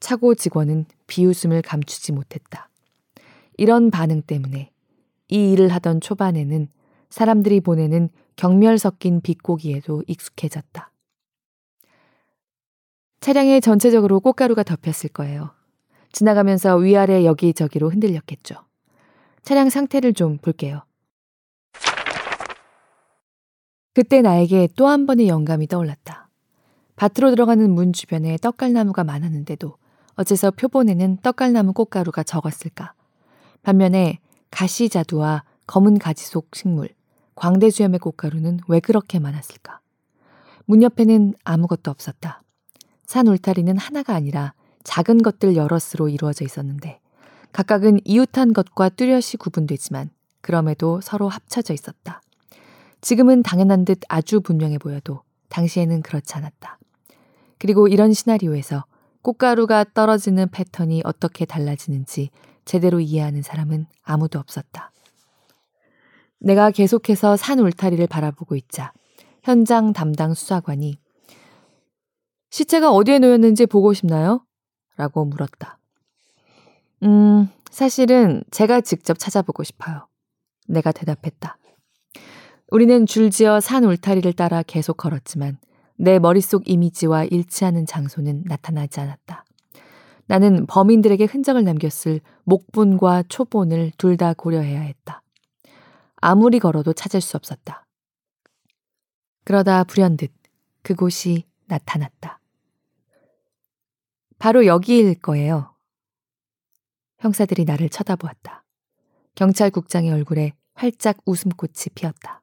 차고 직원은 비웃음을 감추지 못했다. 이런 반응 때문에 이 일을 하던 초반에는 사람들이 보내는 경멸 섞인 빛고기에도 익숙해졌다. 차량에 전체적으로 꽃가루가 덮였을 거예요. 지나가면서 위아래 여기저기로 흔들렸겠죠. 차량 상태를 좀 볼게요. 그때 나에게 또 한 번의 영감이 떠올랐다. 밭으로 들어가는 문 주변에 떡갈나무가 많았는데도 어째서 표본에는 떡갈나무 꽃가루가 적었을까? 반면에 가시자두와 검은 가지 속 식물, 광대수염의 꽃가루는 왜 그렇게 많았을까? 문 옆에는 아무것도 없었다. 산 울타리는 하나가 아니라 작은 것들 여럿으로 이루어져 있었는데 각각은 이웃한 것과 뚜렷이 구분되지만 그럼에도 서로 합쳐져 있었다. 지금은 당연한 듯 아주 분명해 보여도 당시에는 그렇지 않았다. 그리고 이런 시나리오에서 꽃가루가 떨어지는 패턴이 어떻게 달라지는지 제대로 이해하는 사람은 아무도 없었다. 내가 계속해서 산 울타리를 바라보고 있자 현장 담당 수사관이 시체가 어디에 놓였는지 보고 싶나요? 라고 물었다. 음, 사실은 제가 직접 찾아보고 싶어요. 내가 대답했다. 우리는 줄지어 산 울타리를 따라 계속 걸었지만 내 머릿속 이미지와 일치하는 장소는 나타나지 않았다. 나는 범인들에게 흔적을 남겼을 목본과 초본을 둘 다 고려해야 했다. 아무리 걸어도 찾을 수 없었다. 그러다 불현듯 그곳이 나타났다. 바로 여기일 거예요. 형사들이 나를 쳐다보았다. 경찰국장의 얼굴에 활짝 웃음꽃이 피었다.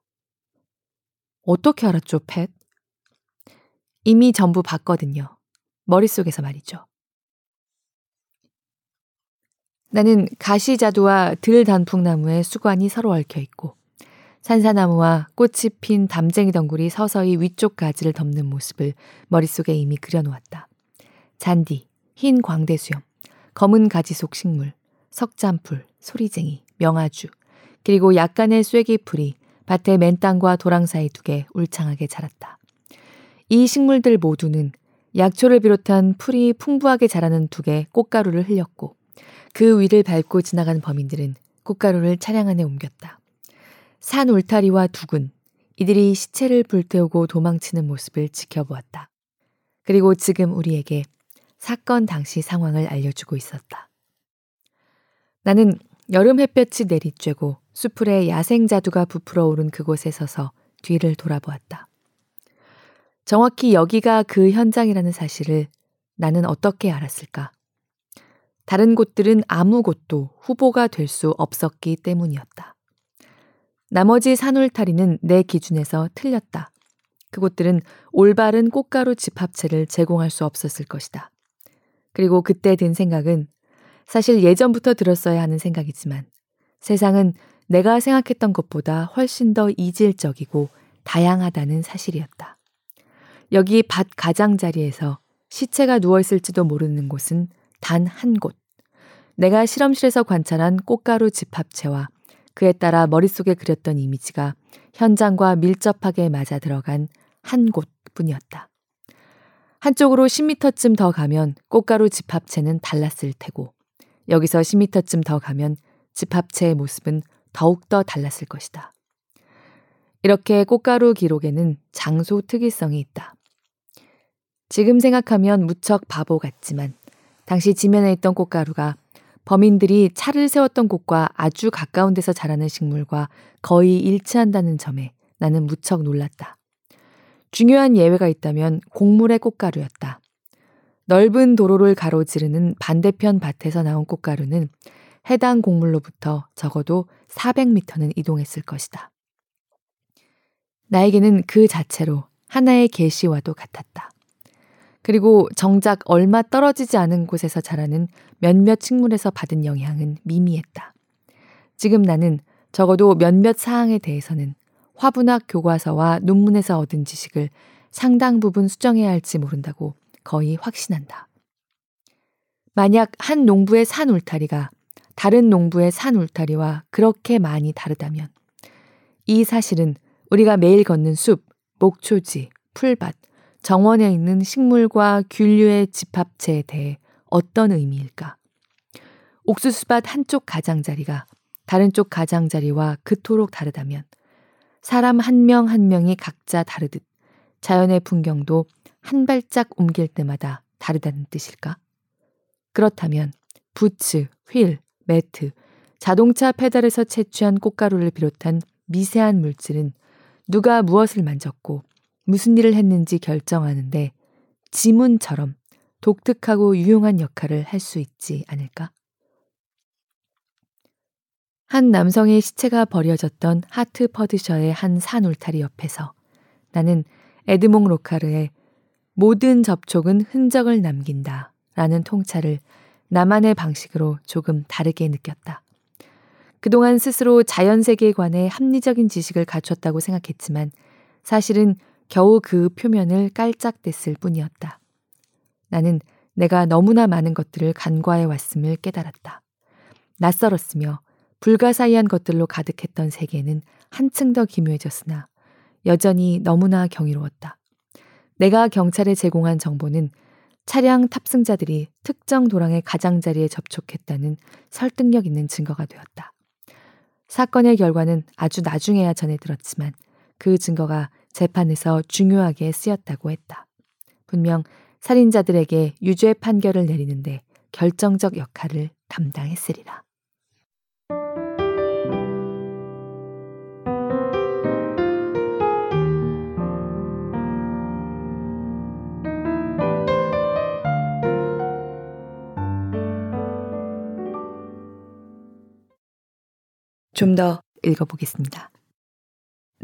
어떻게 알았죠, 팻? 이미 전부 봤거든요. 머릿속에서 말이죠. 나는 가시자두와 들단풍나무에 수관이 서로 얽혀 있고 산사나무와 꽃이 핀 담쟁이 덩굴이 서서히 위쪽 가지를 덮는 모습을 머릿속에 이미 그려놓았다. 잔디, 흰 광대수염, 검은 가지 속 식물, 석잔풀, 소리쟁이, 명아주, 그리고 약간의 쐐기풀이 밭의 맨 땅과 도랑 사이 두개 울창하게 자랐다. 이 식물들 모두는 약초를 비롯한 풀이 풍부하게 자라는 두 개 꽃가루를 흘렸고 그 위를 밟고 지나간 범인들은 꽃가루를 차량 안에 옮겼다. 산 울타리와 두근, 이들이 시체를 불태우고 도망치는 모습을 지켜보았다. 그리고 지금 우리에게 사건 당시 상황을 알려주고 있었다. 나는 여름 햇볕이 내리쬐고 수풀에 야생자두가 부풀어 오른 그곳에 서서 뒤를 돌아보았다. 정확히 여기가 그 현장이라는 사실을 나는 어떻게 알았을까? 다른 곳들은 아무 곳도 후보가 될 수 없었기 때문이었다. 나머지 산울타리는 내 기준에서 틀렸다. 그곳들은 올바른 꽃가루 집합체를 제공할 수 없었을 것이다. 그리고 그때 든 생각은 사실 예전부터 들었어야 하는 생각이지만 세상은 내가 생각했던 것보다 훨씬 더 이질적이고 다양하다는 사실이었다. 여기 밭 가장자리에서 시체가 누워있을지도 모르는 곳은 단 한 곳. 내가 실험실에서 관찰한 꽃가루 집합체와 그에 따라 머릿속에 그렸던 이미지가 현장과 밀접하게 맞아 들어간 한 곳 뿐이었다. 한쪽으로 10m쯤 더 가면 꽃가루 집합체는 달랐을 테고 여기서 10m쯤 더 가면 집합체의 모습은 더욱더 달랐을 것이다. 이렇게 꽃가루 기록에는 장소 특이성이 있다. 지금 생각하면 무척 바보 같지만 당시 지면에 있던 꽃가루가 범인들이 차를 세웠던 곳과 아주 가까운 데서 자라는 식물과 거의 일치한다는 점에 나는 무척 놀랐다. 중요한 예외가 있다면 곡물의 꽃가루였다. 넓은 도로를 가로지르는 반대편 밭에서 나온 꽃가루는 해당 곡물로부터 적어도 400m는 이동했을 것이다. 나에게는 그 자체로 하나의 계시와도 같았다. 그리고 정작 얼마 떨어지지 않은 곳에서 자라는 몇몇 식물에서 받은 영향은 미미했다. 지금 나는 적어도 몇몇 사항에 대해서는 화분학 교과서와 논문에서 얻은 지식을 상당 부분 수정해야 할지 모른다고 거의 확신한다. 만약 한 농부의 산 울타리가 다른 농부의 산 울타리와 그렇게 많이 다르다면 이 사실은 우리가 매일 걷는 숲, 목초지, 풀밭, 정원에 있는 식물과 균류의 집합체에 대해 어떤 의미일까? 옥수수밭 한쪽 가장자리가 다른 쪽 가장자리와 그토록 다르다면 사람 한 명한 한 명이 각자 다르듯 자연의 풍경도 한 발짝 옮길 때마다 다르다는 뜻일까? 그렇다면 부츠, 휠, 매트, 자동차 페달에서 채취한 꽃가루를 비롯한 미세한 물질은 누가 무엇을 만졌고 무슨 일을 했는지 결정하는데 지문처럼 독특하고 유용한 역할을 할 수 있지 않을까? 한 남성의 시체가 버려졌던 하트퍼드셔의 한 산 울타리 옆에서 나는 에드몽 로카르의 모든 접촉은 흔적을 남긴다 라는 통찰을 나만의 방식으로 조금 다르게 느꼈다. 그동안 스스로 자연세계에 관해 합리적인 지식을 갖췄다고 생각했지만 사실은 겨우 그 표면을 깔짝댔을 뿐이었다. 나는 내가 너무나 많은 것들을 간과해 왔음을 깨달았다. 낯설었으며 불가사의한 것들로 가득했던 세계는 한층 더 기묘해졌으나 여전히 너무나 경이로웠다. 내가 경찰에 제공한 정보는 차량 탑승자들이 특정 도랑의 가장자리에 접촉했다는 설득력 있는 증거가 되었다. 사건의 결과는 아주 나중에야 전해 들었지만 그 증거가 재판에서 중요하게 쓰였다고 했다. 분명 살인자들에게 유죄 판결을 내리는데 결정적 역할을 담당했으리라. 좀 더 읽어보겠습니다.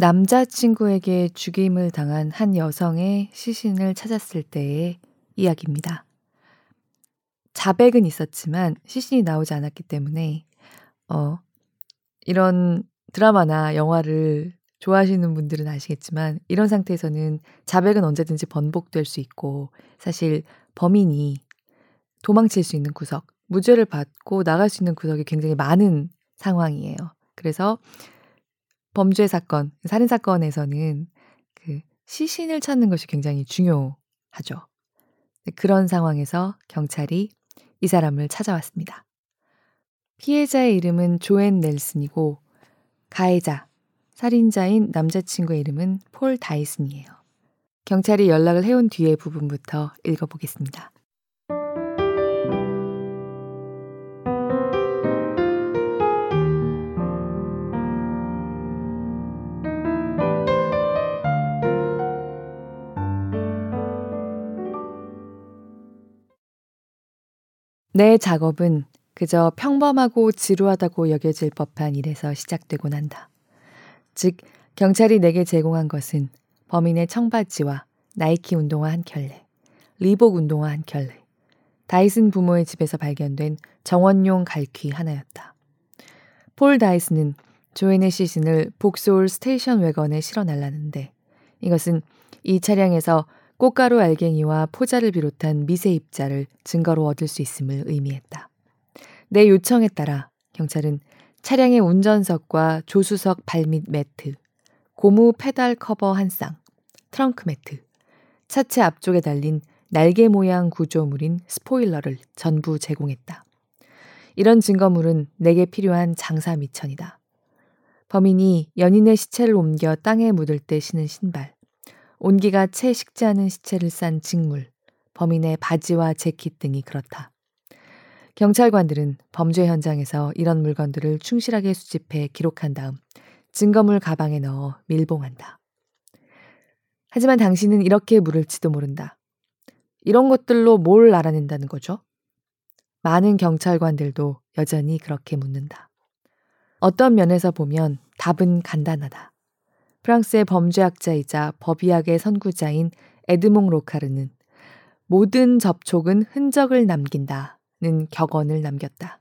남자친구에게 죽임을 당한 한 여성의 시신을 찾았을 때의 이야기입니다. 자백은 있었지만 시신이 나오지 않았기 때문에, 어, 이런 드라마나 영화를 좋아하시는 분들은 아시겠지만, 이런 상태에서는 자백은 언제든지 번복될 수 있고, 사실 범인이 도망칠 수 있는 구석, 무죄를 받고 나갈 수 있는 구석이 굉장히 많은 상황이에요. 그래서 범죄 사건, 살인 사건에서는 그 시신을 찾는 것이 굉장히 중요하죠. 그런 상황에서 경찰이 이 사람을 찾아왔습니다. 피해자의 이름은 조앤 넬슨이고 가해자, 살인자인 남자친구의 이름은 폴 다이슨이에요. 경찰이 연락을 해온 뒤의 부분부터 읽어보겠습니다. 내 작업은 그저 평범하고 지루하다고 여겨질 법한 일에서 시작되곤 한다. 즉, 경찰이 내게 제공한 것은 범인의 청바지와 나이키 운동화 한 켤레, 리복 운동화 한 켤레, 다이슨 부모의 집에서 발견된 정원용 갈퀴 하나였다. 폴 다이슨은 조앤의 시신을 복스홀 스테이션 왜건에 실어 날랐는데 이것은 이 차량에서 꽃가루 알갱이와 포자를 비롯한 미세 입자를 증거로 얻을 수 있음을 의미했다. 내 요청에 따라 경찰은 차량의 운전석과 조수석 발밑 매트, 고무 페달 커버 한 쌍, 트렁크 매트, 차체 앞쪽에 달린 날개 모양 구조물인 스포일러를 전부 제공했다. 이런 증거물은 내게 필요한 장사 밑천이다. 범인이 연인의 시체를 옮겨 땅에 묻을 때 신은 신발, 온기가 채 식지 않은 시체를 싼 직물, 범인의 바지와 재킷 등이 그렇다. 경찰관들은 범죄 현장에서 이런 물건들을 충실하게 수집해 기록한 다음 증거물 가방에 넣어 밀봉한다. 하지만 당신은 이렇게 물을지도 모른다. 이런 것들로 뭘 알아낸다는 거죠? 많은 경찰관들도 여전히 그렇게 묻는다. 어떤 면에서 보면 답은 간단하다. 프랑스의 범죄학자이자 법의학의 선구자인 에드몽 로카르는 모든 접촉은 흔적을 남긴다는 격언을 남겼다.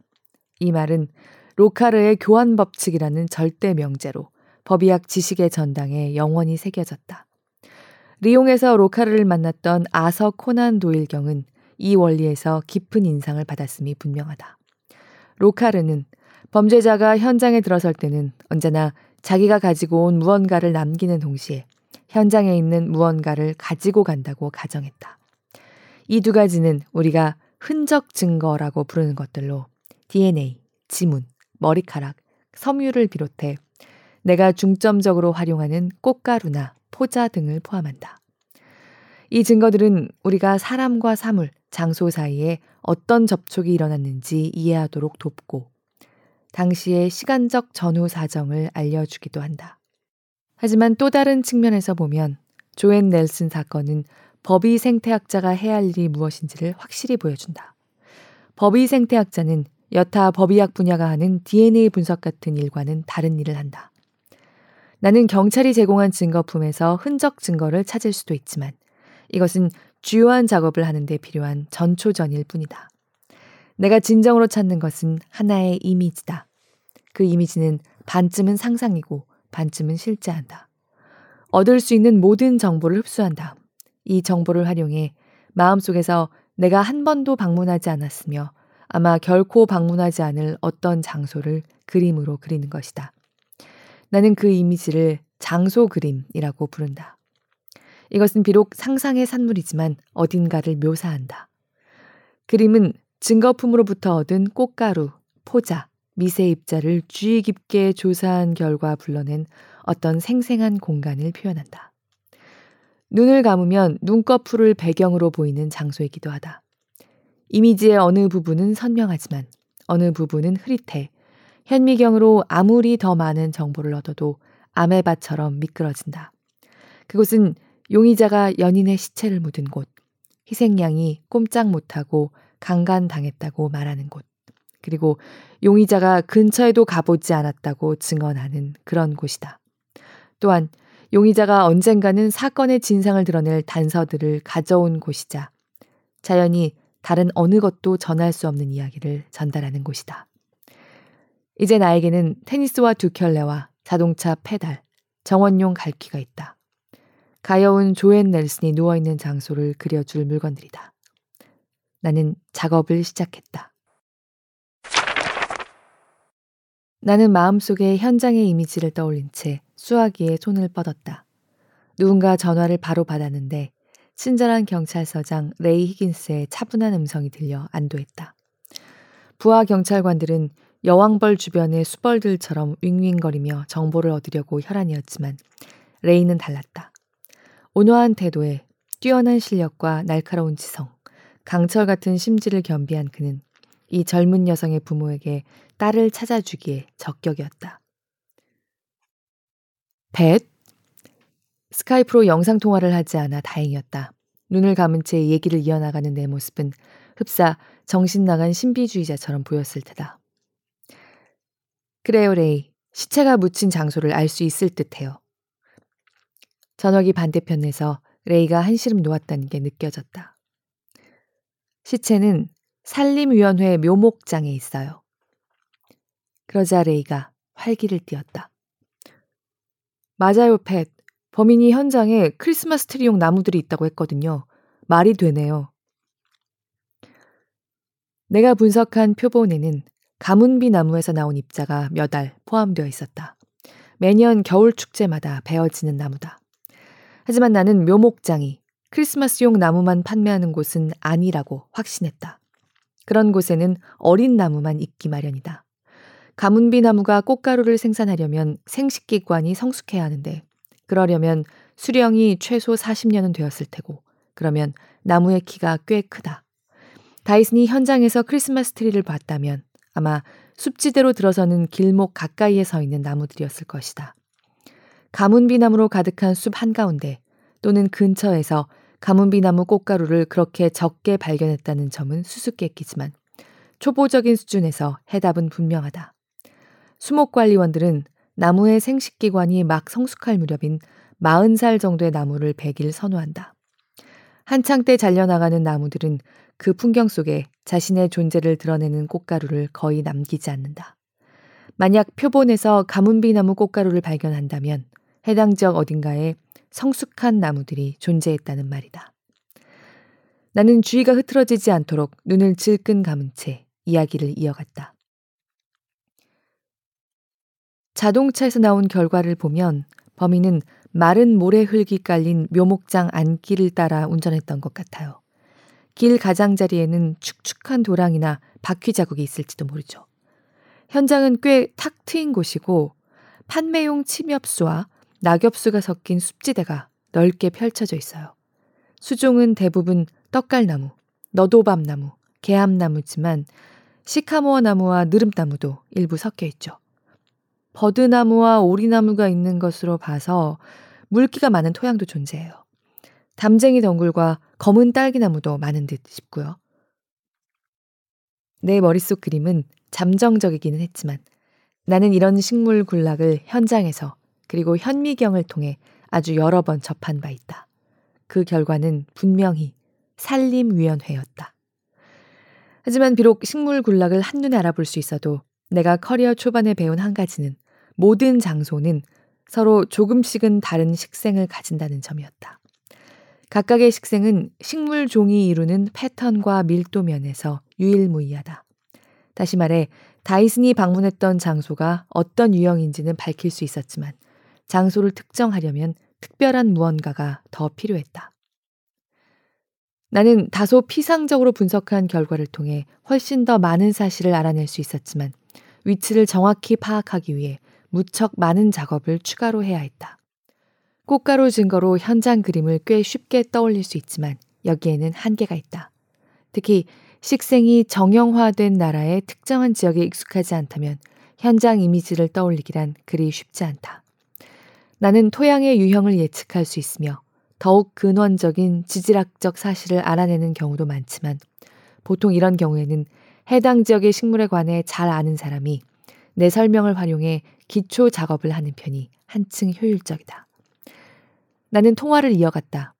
이 말은 로카르의 교환 법칙이라는 절대 명제로 법의학 지식의 전당에 영원히 새겨졌다. 리옹에서 로카르를 만났던 아서 코난 도일경은 이 원리에서 깊은 인상을 받았음이 분명하다. 로카르는 범죄자가 현장에 들어설 때는 언제나 자기가 가지고 온 무언가를 남기는 동시에 현장에 있는 무언가를 가지고 간다고 가정했다. 이 두 가지는 우리가 흔적 증거라고 부르는 것들로 DNA, 지문, 머리카락, 섬유를 비롯해 내가 중점적으로 활용하는 꽃가루나 포자 등을 포함한다. 이 증거들은 우리가 사람과 사물, 장소 사이에 어떤 접촉이 일어났는지 이해하도록 돕고 당시의 시간적 전후 사정을 알려주기도 한다. 하지만 또 다른 측면에서 보면 조앤 넬슨 사건은 법의 생태학자가 해야 할 일이 무엇인지를 확실히 보여준다. 법의 생태학자는 여타 법의학 분야가 하는 DNA 분석 같은 일과는 다른 일을 한다. 나는 경찰이 제공한 증거품에서 흔적 증거를 찾을 수도 있지만 이것은 주요한 작업을 하는데 필요한 전초전일 뿐이다. 내가 진정으로 찾는 것은 하나의 이미지다. 그 이미지는 반쯤은 상상이고 반쯤은 실제한다. 얻을 수 있는 모든 정보를 흡수한다. 이 정보를 활용해 마음속에서 내가 한 번도 방문하지 않았으며 아마 결코 방문하지 않을 어떤 장소를 그림으로 그리는 것이다. 나는 그 이미지를 장소 그림이라고 부른다. 이것은 비록 상상의 산물이지만 어딘가를 묘사한다. 그림은 증거품으로부터 얻은 꽃가루, 포자, 미세 입자를 주의 깊게 조사한 결과 불러낸 어떤 생생한 공간을 표현한다. 눈을 감으면 눈꺼풀을 배경으로 보이는 장소이기도 하다. 이미지의 어느 부분은 선명하지만 어느 부분은 흐릿해 현미경으로 아무리 더 많은 정보를 얻어도 아메바처럼 미끄러진다. 그곳은 용의자가 연인의 시체를 묻은 곳, 희생양이 꼼짝 못하고 강간당했다고 말하는 곳, 그리고 용의자가 근처에도 가보지 않았다고 증언하는 그런 곳이다. 또한 용의자가 언젠가는 사건의 진상을 드러낼 단서들을 가져온 곳이자 자연히 다른 어느 것도 전할 수 없는 이야기를 전달하는 곳이다. 이제 나에게는 테니스와 두 켤레와 자동차 페달, 정원용 갈퀴가 있다. 가여운 조앤 넬슨이 누워있는 장소를 그려줄 물건들이다. 나는 작업을 시작했다. 나는 마음속에 현장의 이미지를 떠올린 채 수화기에 손을 뻗었다. 누군가 전화를 바로 받았는데 친절한 경찰서장 레이 히긴스의 차분한 음성이 들려 안도했다. 부하 경찰관들은 여왕벌 주변의 수벌들처럼 윙윙거리며 정보를 얻으려고 혈안이었지만 레이는 달랐다. 온화한 태도에 뛰어난 실력과 날카로운 지성, 강철 같은 심지를 겸비한 그는 이 젊은 여성의 부모에게 딸을 찾아주기에 적격이었다. 벳? 스카이프로 영상통화를 하지 않아 다행이었다. 눈을 감은 채 얘기를 이어나가는 내 모습은 흡사 정신 나간 신비주의자처럼 보였을 테다. 그래요, 레이. 시체가 묻힌 장소를 알 수 있을 듯해요. 전화기 반대편에서 레이가 한시름 놓았다는 게 느껴졌다. 시체는 산림위원회 묘목장에 있어요. 그러자 레이가 활기를 띠었다. 맞아요, 팻. 범인이 현장에 크리스마스 트리용 나무들이 있다고 했거든요. 말이 되네요. 내가 분석한 표본에는 가문비 나무에서 나온 입자가 몇 알 포함되어 있었다. 매년 겨울 축제마다 베어지는 나무다. 하지만 나는 묘목장이 크리스마스용 나무만 판매하는 곳은 아니라고 확신했다. 그런 곳에는 어린 나무만 있기 마련이다. 가문비 나무가 꽃가루를 생산하려면 생식기관이 성숙해야 하는데 그러려면 수령이 최소 40년은 되었을 테고 그러면 나무의 키가 꽤 크다. 다이슨이 현장에서 크리스마스 트리를 봤다면 아마 숲지대로 들어서는 길목 가까이에 서 있는 나무들이었을 것이다. 가문비나무로 가득한 숲 한가운데 또는 근처에서 가문비나무 꽃가루를 그렇게 적게 발견했다는 점은 수수께끼지만 초보적인 수준에서 해답은 분명하다. 수목관리원들은 나무의 생식기관이 막 성숙할 무렵인 40살 정도의 나무를 베길 선호한다. 한창 때 잘려나가는 나무들은 그 풍경 속에 자신의 존재를 드러내는 꽃가루를 거의 남기지 않는다. 만약 표본에서 가문비나무 꽃가루를 발견한다면 해당 지역 어딘가에 성숙한 나무들이 존재했다는 말이다. 나는 주의가 흐트러지지 않도록 눈을 질끈 감은 채 이야기를 이어갔다. 자동차에서 나온 결과를 보면 범인은 마른 모래 흙이 깔린 묘목장 안길을 따라 운전했던 것 같아요. 길 가장자리에는 축축한 도랑이나 바퀴 자국이 있을지도 모르죠. 현장은 꽤 탁 트인 곳이고 판매용 침엽수와 낙엽수가 섞인 숲지대가 넓게 펼쳐져 있어요. 수종은 대부분 떡갈나무, 너도밤나무, 개암나무지만 시카모어 나무와 느릅나무도 일부 섞여 있죠. 버드나무와 오리나무가 있는 것으로 봐서 물기가 많은 토양도 존재해요. 담쟁이 덩굴과 검은 딸기나무도 많은 듯 싶고요. 내 머릿속 그림은 잠정적이기는 했지만 나는 이런 식물 군락을 현장에서 그리고 현미경을 통해 아주 여러 번 접한 바 있다. 그 결과는 분명히 산림위원회였다. 하지만 비록 식물 군락을 한눈에 알아볼 수 있어도 내가 커리어 초반에 배운 한 가지는 모든 장소는 서로 조금씩은 다른 식생을 가진다는 점이었다. 각각의 식생은 식물 종이 이루는 패턴과 밀도 면에서 유일무이하다. 다시 말해 다이슨이 방문했던 장소가 어떤 유형인지는 밝힐 수 있었지만 장소를 특정하려면 특별한 무언가가 더 필요했다. 나는 다소 피상적으로 분석한 결과를 통해 훨씬 더 많은 사실을 알아낼 수 있었지만 위치를 정확히 파악하기 위해 무척 많은 작업을 추가로 해야 했다. 꽃가루 증거로 현장 그림을 꽤 쉽게 떠올릴 수 있지만 여기에는 한계가 있다. 특히 식생이 정형화된 나라의 특정한 지역에 익숙하지 않다면 현장 이미지를 떠올리기란 그리 쉽지 않다. 나는 토양의 유형을 예측할 수 있으며 더욱 근원적인 지질학적 사실을 알아내는 경우도 많지만 보통 이런 경우에는 해당 지역의 식물에 관해 잘 아는 사람이 내 설명을 활용해 기초 작업을 하는 편이 한층 효율적이다. 나는 통화를 이어갔다.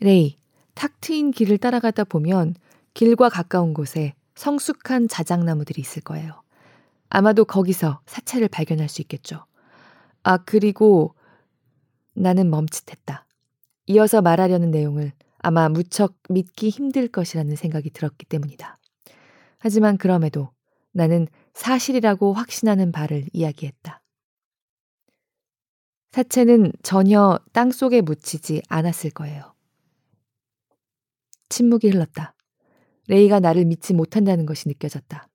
레이, 탁 트인 길을 따라가다 보면 길과 가까운 곳에 성숙한 자작나무들이 있을 거예요. 아마도 거기서 사체를 발견할 수 있겠죠. 아, 그리고 나는 멈칫했다. 이어서 말하려는 내용을 아마 무척 믿기 힘들 것이라는 생각이 들었기 때문이다. 하지만 그럼에도 나는 사실이라고 확신하는 바를 이야기했다. 사체는 전혀 땅 속에 묻히지 않았을 거예요. 침묵이 흘렀다. 레이가 나를 믿지 못한다는 것이 느껴졌다.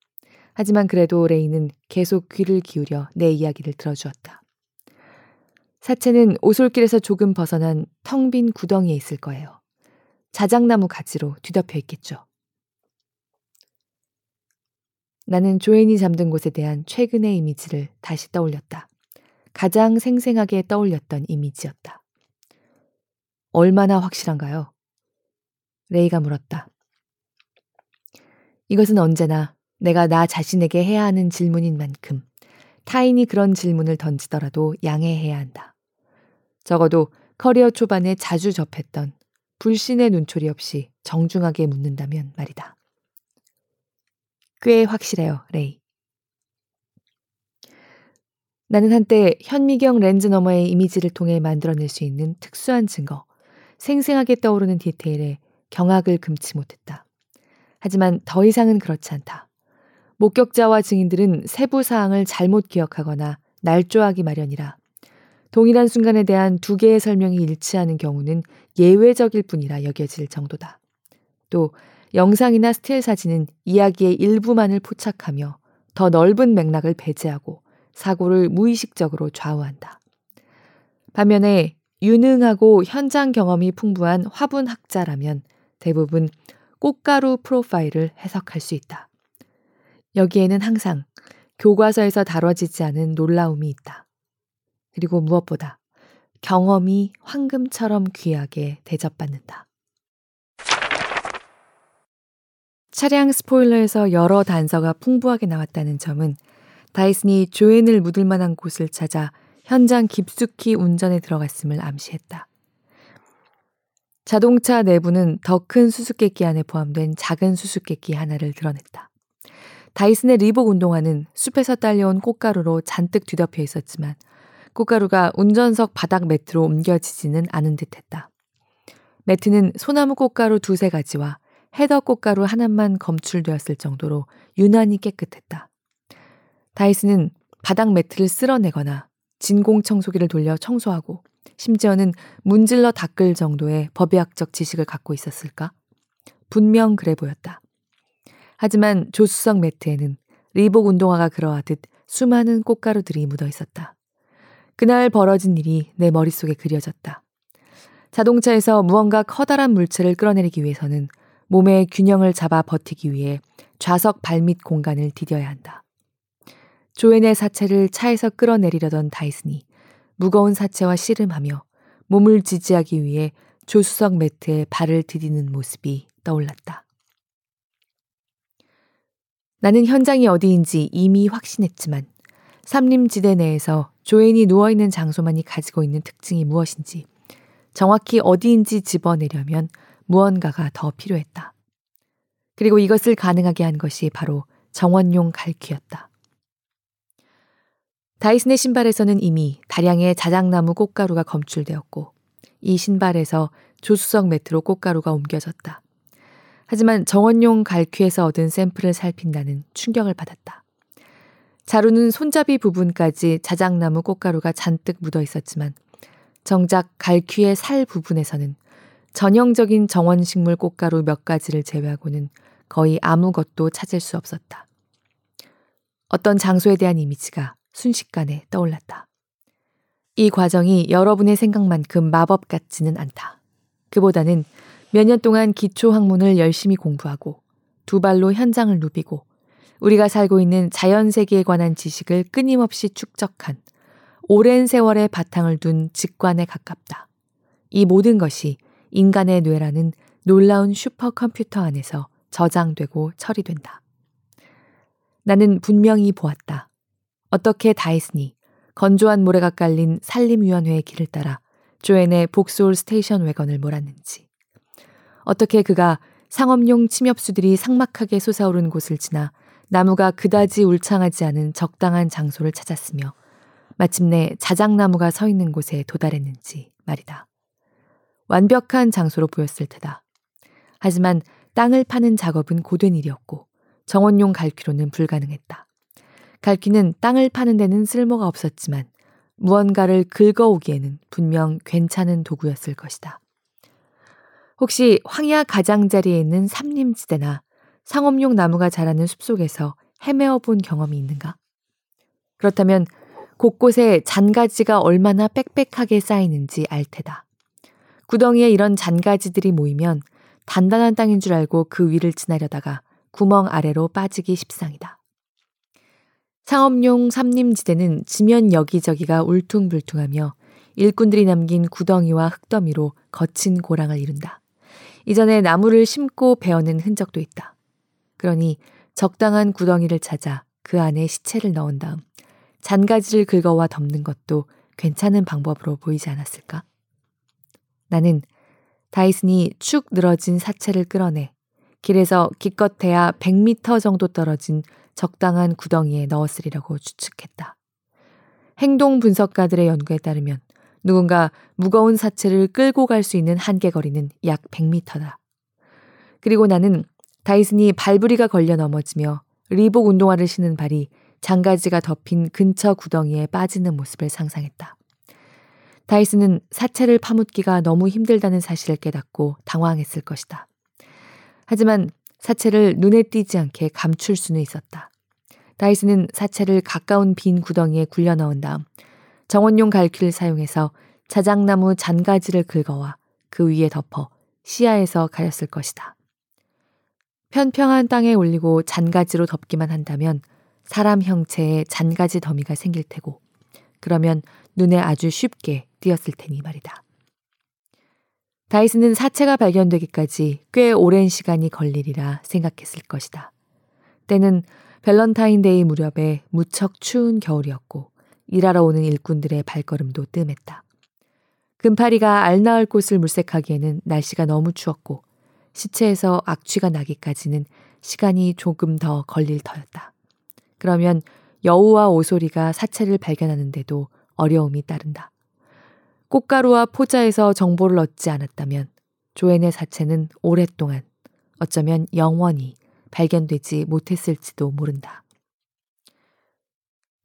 하지만 그래도 레이는 계속 귀를 기울여 내 이야기를 들어주었다. 사체는 오솔길에서 조금 벗어난 텅 빈 구덩이에 있을 거예요. 자작나무 가지로 뒤덮여 있겠죠. 나는 조앤이 잠든 곳에 대한 최근의 이미지를 다시 떠올렸다. 가장 생생하게 떠올렸던 이미지였다. 얼마나 확실한가요? 레이가 물었다. 이것은 언제나 내가 나 자신에게 해야 하는 질문인 만큼 타인이 그런 질문을 던지더라도 양해해야 한다. 적어도 커리어 초반에 자주 접했던 불신의 눈초리 없이 정중하게 묻는다면 말이다. 꽤 확실해요, 레이. 나는 한때 현미경 렌즈 너머의 이미지를 통해 만들어낼 수 있는 특수한 증거, 생생하게 떠오르는 디테일에 경악을 금치 못했다. 하지만 더 이상은 그렇지 않다. 목격자와 증인들은 세부 사항을 잘못 기억하거나 날조하기 마련이라 동일한 순간에 대한 두 개의 설명이 일치하는 경우는 예외적일 뿐이라 여겨질 정도다. 또 영상이나 스틸 사진은 이야기의 일부만을 포착하며 더 넓은 맥락을 배제하고 사고를 무의식적으로 좌우한다. 반면에 유능하고 현장 경험이 풍부한 화분학자라면 대부분 꽃가루 프로파일을 해석할 수 있다. 여기에는 항상 교과서에서 다뤄지지 않은 놀라움이 있다. 그리고 무엇보다 경험이 황금처럼 귀하게 대접받는다. 차량 스포일러에서 여러 단서가 풍부하게 나왔다는 점은 다이슨이 조앤을 묻을 만한 곳을 찾아 현장 깊숙이 운전에 들어갔음을 암시했다. 자동차 내부는 더 큰 수수께끼 안에 포함된 작은 수수께끼 하나를 드러냈다. 다이슨의 리복 운동화는 숲에서 딸려온 꽃가루로 잔뜩 뒤덮여 있었지만 꽃가루가 운전석 바닥 매트로 옮겨지지는 않은 듯 했다. 매트는 소나무 꽃가루 두세 가지와 헤더 꽃가루 하나만 검출되었을 정도로 유난히 깨끗했다. 다이슨은 바닥 매트를 쓸어내거나 진공 청소기를 돌려 청소하고 심지어는 문질러 닦을 정도의 법의학적 지식을 갖고 있었을까? 분명 그래 보였다. 하지만 조수석 매트에는 리복 운동화가 그러하듯 수많은 꽃가루들이 묻어 있었다. 그날 벌어진 일이 내 머릿속에 그려졌다. 자동차에서 무언가 커다란 물체를 끌어내리기 위해서는 몸의 균형을 잡아 버티기 위해 좌석 발밑 공간을 디뎌야 한다. 조앤의 사체를 차에서 끌어내리려던 다이슨이 무거운 사체와 씨름하며 몸을 지지하기 위해 조수석 매트에 발을 디디는 모습이 떠올랐다. 나는 현장이 어디인지 이미 확신했지만 삼림지대 내에서 조앤이 누워있는 장소만이 가지고 있는 특징이 무엇인지 정확히 어디인지 집어내려면 무언가가 더 필요했다. 그리고 이것을 가능하게 한 것이 바로 정원용 갈퀴였다. 다이슨의 신발에서는 이미 다량의 자작나무 꽃가루가 검출되었고 이 신발에서 조수석 매트로 꽃가루가 옮겨졌다. 하지만 정원용 갈퀴에서 얻은 샘플을 살핀다는 충격을 받았다. 자루는 손잡이 부분까지 자작나무 꽃가루가 잔뜩 묻어 있었지만 정작 갈퀴의 살 부분에서는 전형적인 정원식물 꽃가루 몇 가지를 제외하고는 거의 아무것도 찾을 수 없었다. 어떤 장소에 대한 이미지가 순식간에 떠올랐다. 이 과정이 여러분의 생각만큼 마법 같지는 않다. 그보다는 몇 년 동안 기초 학문을 열심히 공부하고 두 발로 현장을 누비고 우리가 살고 있는 자연 세계에 관한 지식을 끊임없이 축적한 오랜 세월의 바탕을 둔 직관에 가깝다. 이 모든 것이 인간의 뇌라는 놀라운 슈퍼컴퓨터 안에서 저장되고 처리된다. 나는 분명히 보았다. 어떻게 다이슨이 건조한 모래가 깔린 산림위원회의 길을 따라 조앤의 복스홀 스테이션 왜건을 몰았는지, 어떻게 그가 상업용 침엽수들이 상막하게 솟아오른 곳을 지나 나무가 그다지 울창하지 않은 적당한 장소를 찾았으며 마침내 자작나무가 서 있는 곳에 도달했는지 말이다. 완벽한 장소로 보였을 테다. 하지만 땅을 파는 작업은 고된 일이었고 정원용 갈퀴로는 불가능했다. 갈퀴는 땅을 파는 데는 쓸모가 없었지만 무언가를 긁어오기에는 분명 괜찮은 도구였을 것이다. 혹시 황야 가장자리에 있는 삼림지대나 상업용 나무가 자라는 숲속에서 헤매어 본 경험이 있는가? 그렇다면 곳곳에 잔가지가 얼마나 빽빽하게 쌓이는지 알 테다. 구덩이에 이런 잔가지들이 모이면 단단한 땅인 줄 알고 그 위를 지나려다가 구멍 아래로 빠지기 십상이다. 상업용 삼림지대는 지면 여기저기가 울퉁불퉁하며 일꾼들이 남긴 구덩이와 흙더미로 거친 고랑을 이룬다. 이전에 나무를 심고 베어낸 흔적도 있다. 그러니 적당한 구덩이를 찾아 그 안에 시체를 넣은 다음 잔가지를 긁어와 덮는 것도 괜찮은 방법으로 보이지 않았을까? 나는 다이슨이 축 늘어진 사체를 끌어내 길에서 기껏해야 100m 정도 떨어진 적당한 구덩이에 넣었으리라고 추측했다. 행동 분석가들의 연구에 따르면 누군가 무거운 사체를 끌고 갈 수 있는 한계 거리는 약 100m다. 그리고 나는 다이슨이 발부리가 걸려 넘어지며 리복 운동화를 신은 발이 장가지가 덮인 근처 구덩이에 빠지는 모습을 상상했다. 다이슨은 사체를 파묻기가 너무 힘들다는 사실을 깨닫고 당황했을 것이다. 하지만 사체를 눈에 띄지 않게 감출 수는 있었다. 다이슨은 사체를 가까운 빈 구덩이에 굴려 넣은 다음 정원용 갈퀴를 사용해서 자작나무 잔가지를 긁어와 그 위에 덮어 시야에서 가렸을 것이다. 편평한 땅에 올리고 잔가지로 덮기만 한다면 사람 형체의 잔가지 더미가 생길 테고 그러면 눈에 아주 쉽게 띄었을 테니 말이다. 다이슨은 사체가 발견되기까지 꽤 오랜 시간이 걸리리라 생각했을 것이다. 때는 밸런타인데이 무렵에 무척 추운 겨울이었고 일하러 오는 일꾼들의 발걸음도 뜸했다. 금파리가 알 낳을 곳을 물색하기에는 날씨가 너무 추웠고 시체에서 악취가 나기까지는 시간이 조금 더 걸릴 터였다. 그러면 여우와 오소리가 사체를 발견하는데도 어려움이 따른다. 꽃가루와 포자에서 정보를 얻지 않았다면 조앤의 사체는 오랫동안 어쩌면 영원히 발견되지 못했을지도 모른다.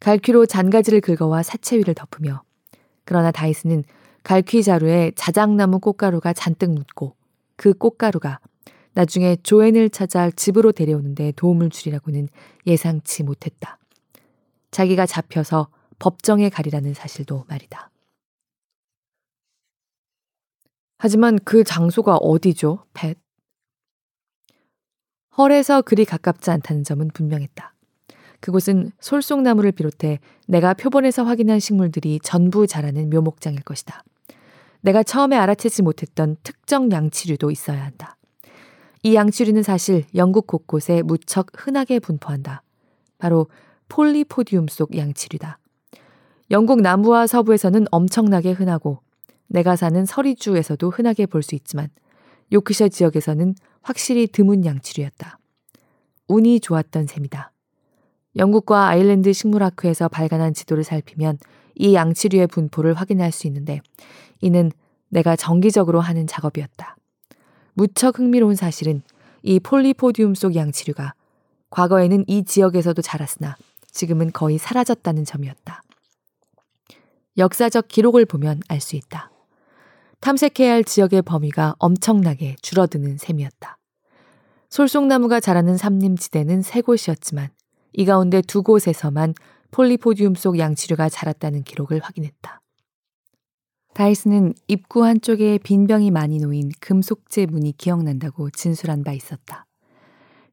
갈퀴로 잔가지를 긁어와 사체 위를 덮으며 그러나 다이슨은 갈퀴 자루에 자작나무 꽃가루가 잔뜩 묻고 그 꽃가루가 나중에 조앤을 찾아 집으로 데려오는데 도움을 주리라고는 예상치 못했다. 자기가 잡혀서 법정에 가리라는 사실도 말이다. 하지만 그 장소가 어디죠, 팻? 헐에서 그리 가깝지 않다는 점은 분명했다. 그곳은 솔송나무를 비롯해 내가 표본에서 확인한 식물들이 전부 자라는 묘목장일 것이다. 내가 처음에 알아채지 못했던 특정 양치류도 있어야 한다. 이 양치류는 사실 영국 곳곳에 무척 흔하게 분포한다. 바로 폴리포디움 속 양치류다. 영국 남부와 서부에서는 엄청나게 흔하고 내가 사는 서리주에서도 흔하게 볼 수 있지만 요크셔 지역에서는 확실히 드문 양치류였다. 운이 좋았던 셈이다. 영국과 아일랜드 식물학회에서 발간한 지도를 살피면 이 양치류의 분포를 확인할 수 있는데 이는 내가 정기적으로 하는 작업이었다. 무척 흥미로운 사실은 이 폴리포디움 속 양치류가 과거에는 이 지역에서도 자랐으나 지금은 거의 사라졌다는 점이었다. 역사적 기록을 보면 알 수 있다. 탐색해야 할 지역의 범위가 엄청나게 줄어드는 셈이었다. 솔송나무가 자라는 삼림지대는 세 곳이었지만 이 가운데 두 곳에서만 폴리포디움 속 양치류가 자랐다는 기록을 확인했다. 다이스는 입구 한쪽에 빈병이 많이 놓인 금속재 문이 기억난다고 진술한 바 있었다.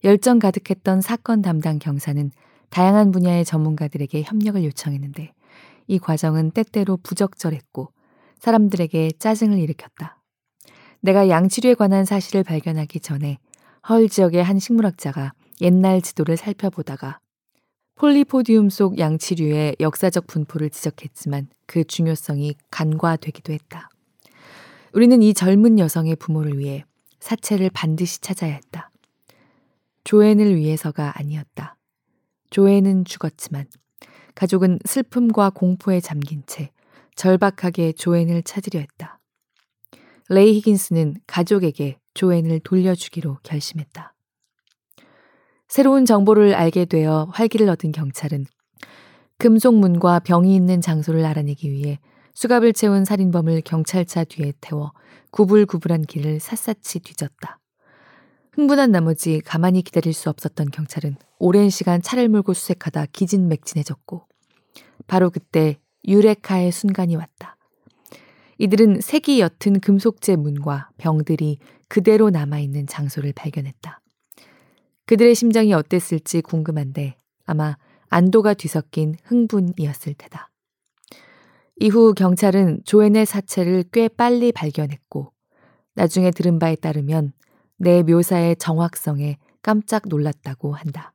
열정 가득했던 사건 담당 경사는 다양한 분야의 전문가들에게 협력을 요청했는데 이 과정은 때때로 부적절했고 사람들에게 짜증을 일으켰다. 내가 양치류에 관한 사실을 발견하기 전에 헐 지역의 한 식물학자가 옛날 지도를 살펴보다가 폴리포디움 속 양치류의 역사적 분포를 지적했지만 그 중요성이 간과되기도 했다. 우리는 이 젊은 여성의 부모를 위해 사체를 반드시 찾아야 했다. 조앤을 위해서가 아니었다. 조앤은 죽었지만 가족은 슬픔과 공포에 잠긴 채 절박하게 조앤을 찾으려 했다. 레이 히긴스는 가족에게 조앤을 돌려주기로 결심했다. 새로운 정보를 알게 되어 활기를 얻은 경찰은 금속문과 병이 있는 장소를 알아내기 위해 수갑을 채운 살인범을 경찰차 뒤에 태워 구불구불한 길을 샅샅이 뒤졌다. 흥분한 나머지 가만히 기다릴 수 없었던 경찰은 오랜 시간 차를 몰고 수색하다 기진맥진해졌고 바로 그때 유레카의 순간이 왔다. 이들은 색이 옅은 금속재 문과 병들이 그대로 남아있는 장소를 발견했다. 그들의 심정이 어땠을지 궁금한데 아마 안도가 뒤섞인 흥분이었을 테다. 이후 경찰은 조앤의 사체를 꽤 빨리 발견했고 나중에 들은 바에 따르면 내 묘사의 정확성에 깜짝 놀랐다고 한다.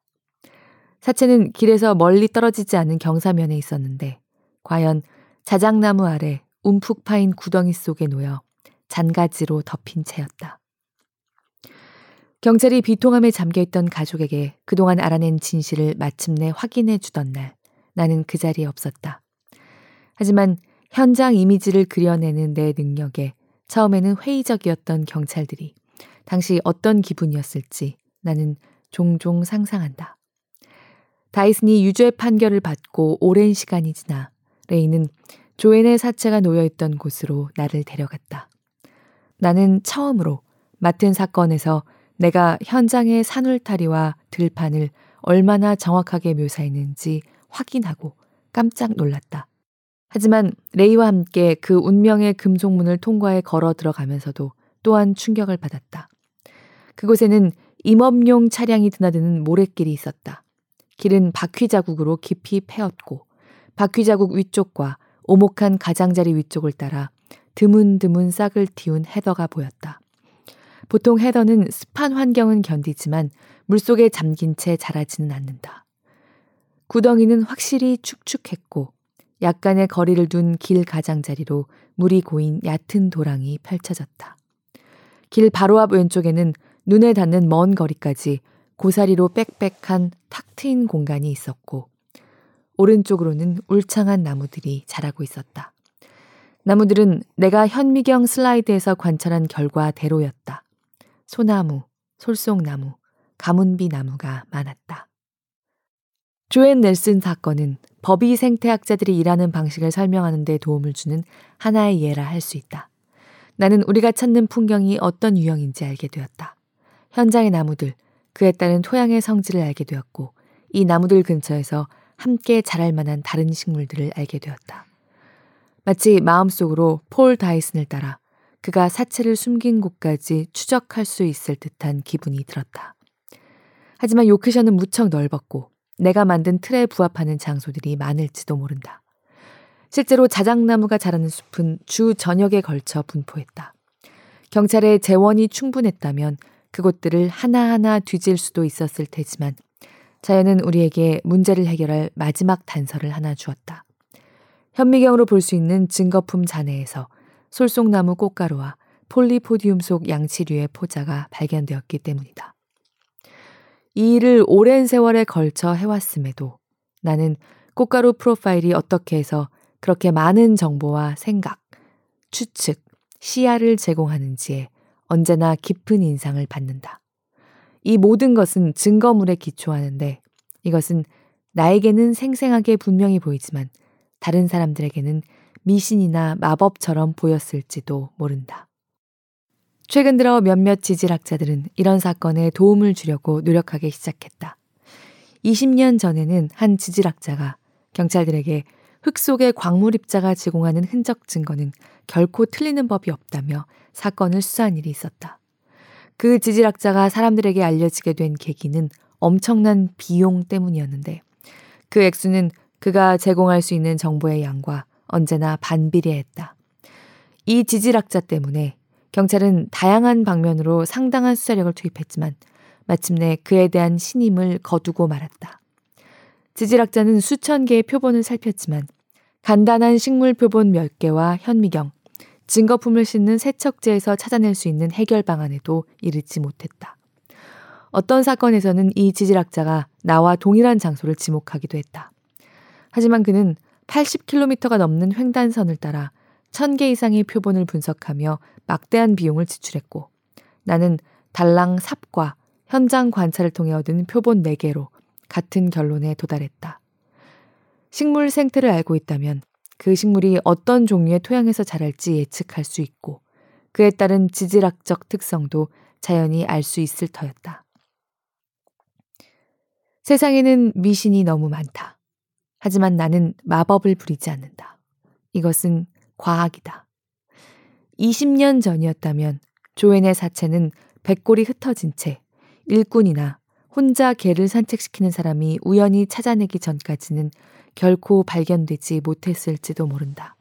사체는 길에서 멀리 떨어지지 않은 경사면에 있었는데 과연 자작나무 아래 움푹 파인 구덩이 속에 놓여 잔가지로 덮인 채였다. 경찰이 비통함에 잠겨있던 가족에게 그동안 알아낸 진실을 마침내 확인해 주던 날 나는 그 자리에 없었다. 하지만 현장 이미지를 그려내는 내 능력에 처음에는 회의적이었던 경찰들이 당시 어떤 기분이었을지 나는 종종 상상한다. 다이슨이 유죄 판결을 받고 오랜 시간이 지나 레이는 조앤의 사체가 놓여있던 곳으로 나를 데려갔다. 나는 처음으로 맡은 사건에서 내가 현장의 산울타리와 들판을 얼마나 정확하게 묘사했는지 확인하고 깜짝 놀랐다. 하지만 레이와 함께 그 운명의 금속문을 통과해 걸어 들어가면서도 또한 충격을 받았다. 그곳에는 임업용 차량이 드나드는 모래길이 있었다. 길은 바퀴 자국으로 깊이 패었고 바퀴 자국 위쪽과 오목한 가장자리 위쪽을 따라 드문드문 싹을 틔운 헤더가 보였다. 보통 헤더는 습한 환경은 견디지만 물속에 잠긴 채 자라지는 않는다. 구덩이는 확실히 축축했고 약간의 거리를 둔 길 가장자리로 물이 고인 얕은 도랑이 펼쳐졌다. 길 바로 앞 왼쪽에는 눈에 닿는 먼 거리까지 고사리로 빽빽한 탁 트인 공간이 있었고 오른쪽으로는 울창한 나무들이 자라고 있었다. 나무들은 내가 현미경 슬라이드에서 관찰한 결과대로였다. 소나무, 솔송나무, 가문비 나무가 많았다. 조앤 넬슨 사건은 법의 생태학자들이 일하는 방식을 설명하는 데 도움을 주는 하나의 예라 할 수 있다. 나는 우리가 찾는 풍경이 어떤 유형인지 알게 되었다. 현장의 나무들, 그에 따른 토양의 성질을 알게 되었고, 이 나무들 근처에서 함께 자랄 만한 다른 식물들을 알게 되었다. 마치 마음속으로 폴 다이슨을 따라 그가 사체를 숨긴 곳까지 추적할 수 있을 듯한 기분이 들었다. 하지만 요크셔는 무척 넓었고 내가 만든 틀에 부합하는 장소들이 많을지도 모른다. 실제로 자작나무가 자라는 숲은 주 전역에 걸쳐 분포했다. 경찰의 재원이 충분했다면 그곳들을 하나하나 뒤질 수도 있었을 테지만 자연은 우리에게 문제를 해결할 마지막 단서를 하나 주었다. 현미경으로 볼 수 있는 증거품 잔해에서 솔송나무 꽃가루와 폴리포디움 속 양치류의 포자가 발견되었기 때문이다. 이 일을 오랜 세월에 걸쳐 해왔음에도 나는 꽃가루 프로파일이 어떻게 해서 그렇게 많은 정보와 생각, 추측, 시야를 제공하는지에 언제나 깊은 인상을 받는다. 이 모든 것은 증거물에 기초하는데 이것은 나에게는 생생하게 분명히 보이지만 다른 사람들에게는 미신이나 마법처럼 보였을지도 모른다. 최근 들어 몇몇 지질학자들은 이런 사건에 도움을 주려고 노력하기 시작했다. 20년 전에는 한 지질학자가 경찰들에게 흙 속의 광물 입자가 제공하는 흔적 증거는 결코 틀리는 법이 없다며 사건을 수사한 일이 있었다. 그 지질학자가 사람들에게 알려지게 된 계기는 엄청난 비용 때문이었는데 그 액수는 그가 제공할 수 있는 정보의 양과 언제나 반비례했다. 이 지질학자 때문에 경찰은 다양한 방면으로 상당한 수사력을 투입했지만 마침내 그에 대한 신임을 거두고 말았다. 지질학자는 수천 개의 표본을 살폈지만 간단한 식물 표본 몇 개와 현미경, 증거품을 싣는 세척제에서 찾아낼 수 있는 해결 방안에도 이르지 못했다. 어떤 사건에서는 이 지질학자가 나와 동일한 장소를 지목하기도 했다. 하지만 그는 80km가 넘는 횡단선을 따라 1000개 이상의 표본을 분석하며 막대한 비용을 지출했고 나는 달랑 삽과 현장 관찰을 통해 얻은 표본 4개로 같은 결론에 도달했다. 식물 생태를 알고 있다면 그 식물이 어떤 종류의 토양에서 자랄지 예측할 수 있고 그에 따른 지질학적 특성도 자연히 알 수 있을 터였다. 세상에는 미신이 너무 많다. 하지만 나는 마법을 부리지 않는다. 이것은 과학이다. 20년 전이었다면 조앤의 사체는 백골이 흩어진 채 일꾼이나 혼자 개를 산책시키는 사람이 우연히 찾아내기 전까지는 결코 발견되지 못했을지도 모른다.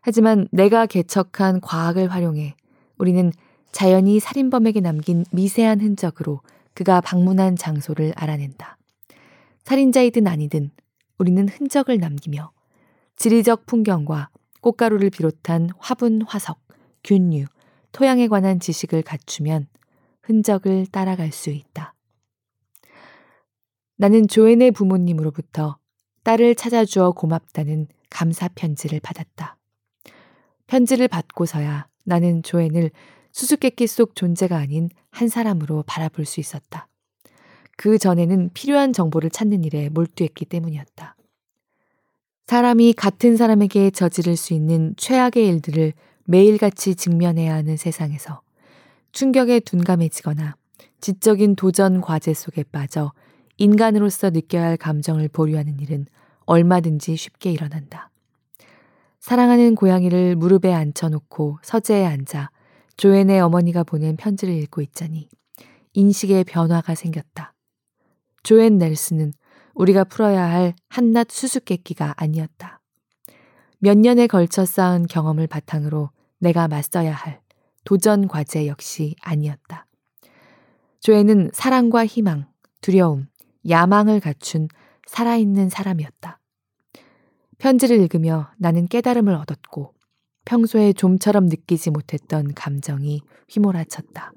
하지만 내가 개척한 과학을 활용해 우리는 자연이 살인범에게 남긴 미세한 흔적으로 그가 방문한 장소를 알아낸다. 살인자이든 아니든 우리는 흔적을 남기며 지리적 풍경과 꽃가루를 비롯한 화분, 화석, 균류, 토양에 관한 지식을 갖추면 흔적을 따라갈 수 있다. 나는 조앤의 부모님으로부터 딸을 찾아주어 고맙다는 감사 편지를 받았다. 편지를 받고서야 나는 조앤을 수수께끼 속 존재가 아닌 한 사람으로 바라볼 수 있었다. 그 전에는 필요한 정보를 찾는 일에 몰두했기 때문이었다. 사람이 같은 사람에게 저지를 수 있는 최악의 일들을 매일같이 직면해야 하는 세상에서 충격에 둔감해지거나 지적인 도전 과제 속에 빠져 인간으로서 느껴야 할 감정을 보류하는 일은 얼마든지 쉽게 일어난다. 사랑하는 고양이를 무릎에 앉혀놓고 서재에 앉아 조앤의 어머니가 보낸 편지를 읽고 있자니 인식의 변화가 생겼다. 조앤 넬슨은 우리가 풀어야 할 한낱 수수께끼가 아니었다. 몇 년에 걸쳐 쌓은 경험을 바탕으로 내가 맞서야 할 도전 과제 역시 아니었다. 조앤은 사랑과 희망, 두려움, 야망을 갖춘 살아있는 사람이었다. 편지를 읽으며 나는 깨달음을 얻었고 평소에 좀처럼 느끼지 못했던 감정이 휘몰아쳤다.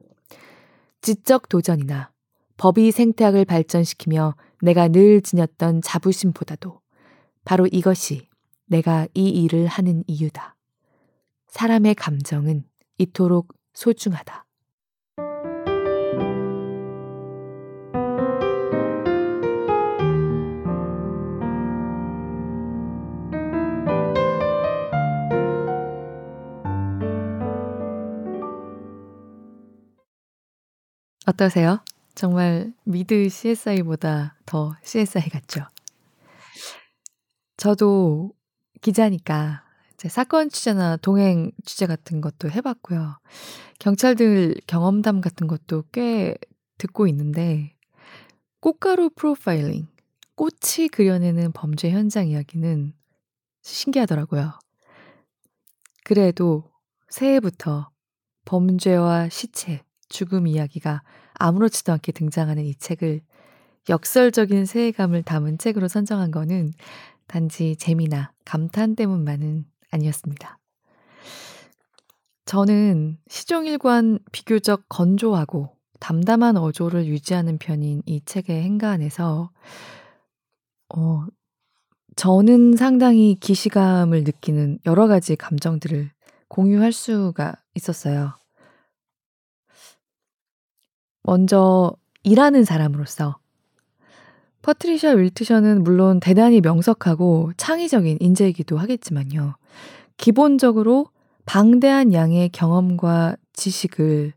지적 도전이나 법이 생태학을 발전시키며 내가 늘 지녔던 자부심보다도 바로 이것이 내가 이 일을 하는 이유다. 사람의 감정은 이토록 소중하다. 어떠세요? 정말 미드 CSI보다 더 CSI 같죠? 저도 기자니까 이제 사건 취재나 동행 취재 같은 것도 해봤고요. 경찰들 경험담 같은 것도 꽤 듣고 있는데 꽃가루 프로파일링, 꽃이 그려내는 범죄 현장 이야기는 신기하더라고요. 그래도 새해부터 범죄와 시체, 죽음 이야기가 아무렇지도 않게 등장하는 이 책을 역설적인 세계감을 담은 책으로 선정한 거는 단지 재미나 감탄 때문만은 아니었습니다. 저는 시종일관 비교적 건조하고 담담한 어조를 유지하는 편인 이 책의 행간에서 어, 저는 상당히 기시감을 느끼는 여러 가지 감정들을 공유할 수가 있었어요. 먼저 일하는 사람으로서 퍼트리샤 윌트셔는 물론 대단히 명석하고 창의적인 인재이기도 하겠지만요. 기본적으로 방대한 양의 경험과 지식을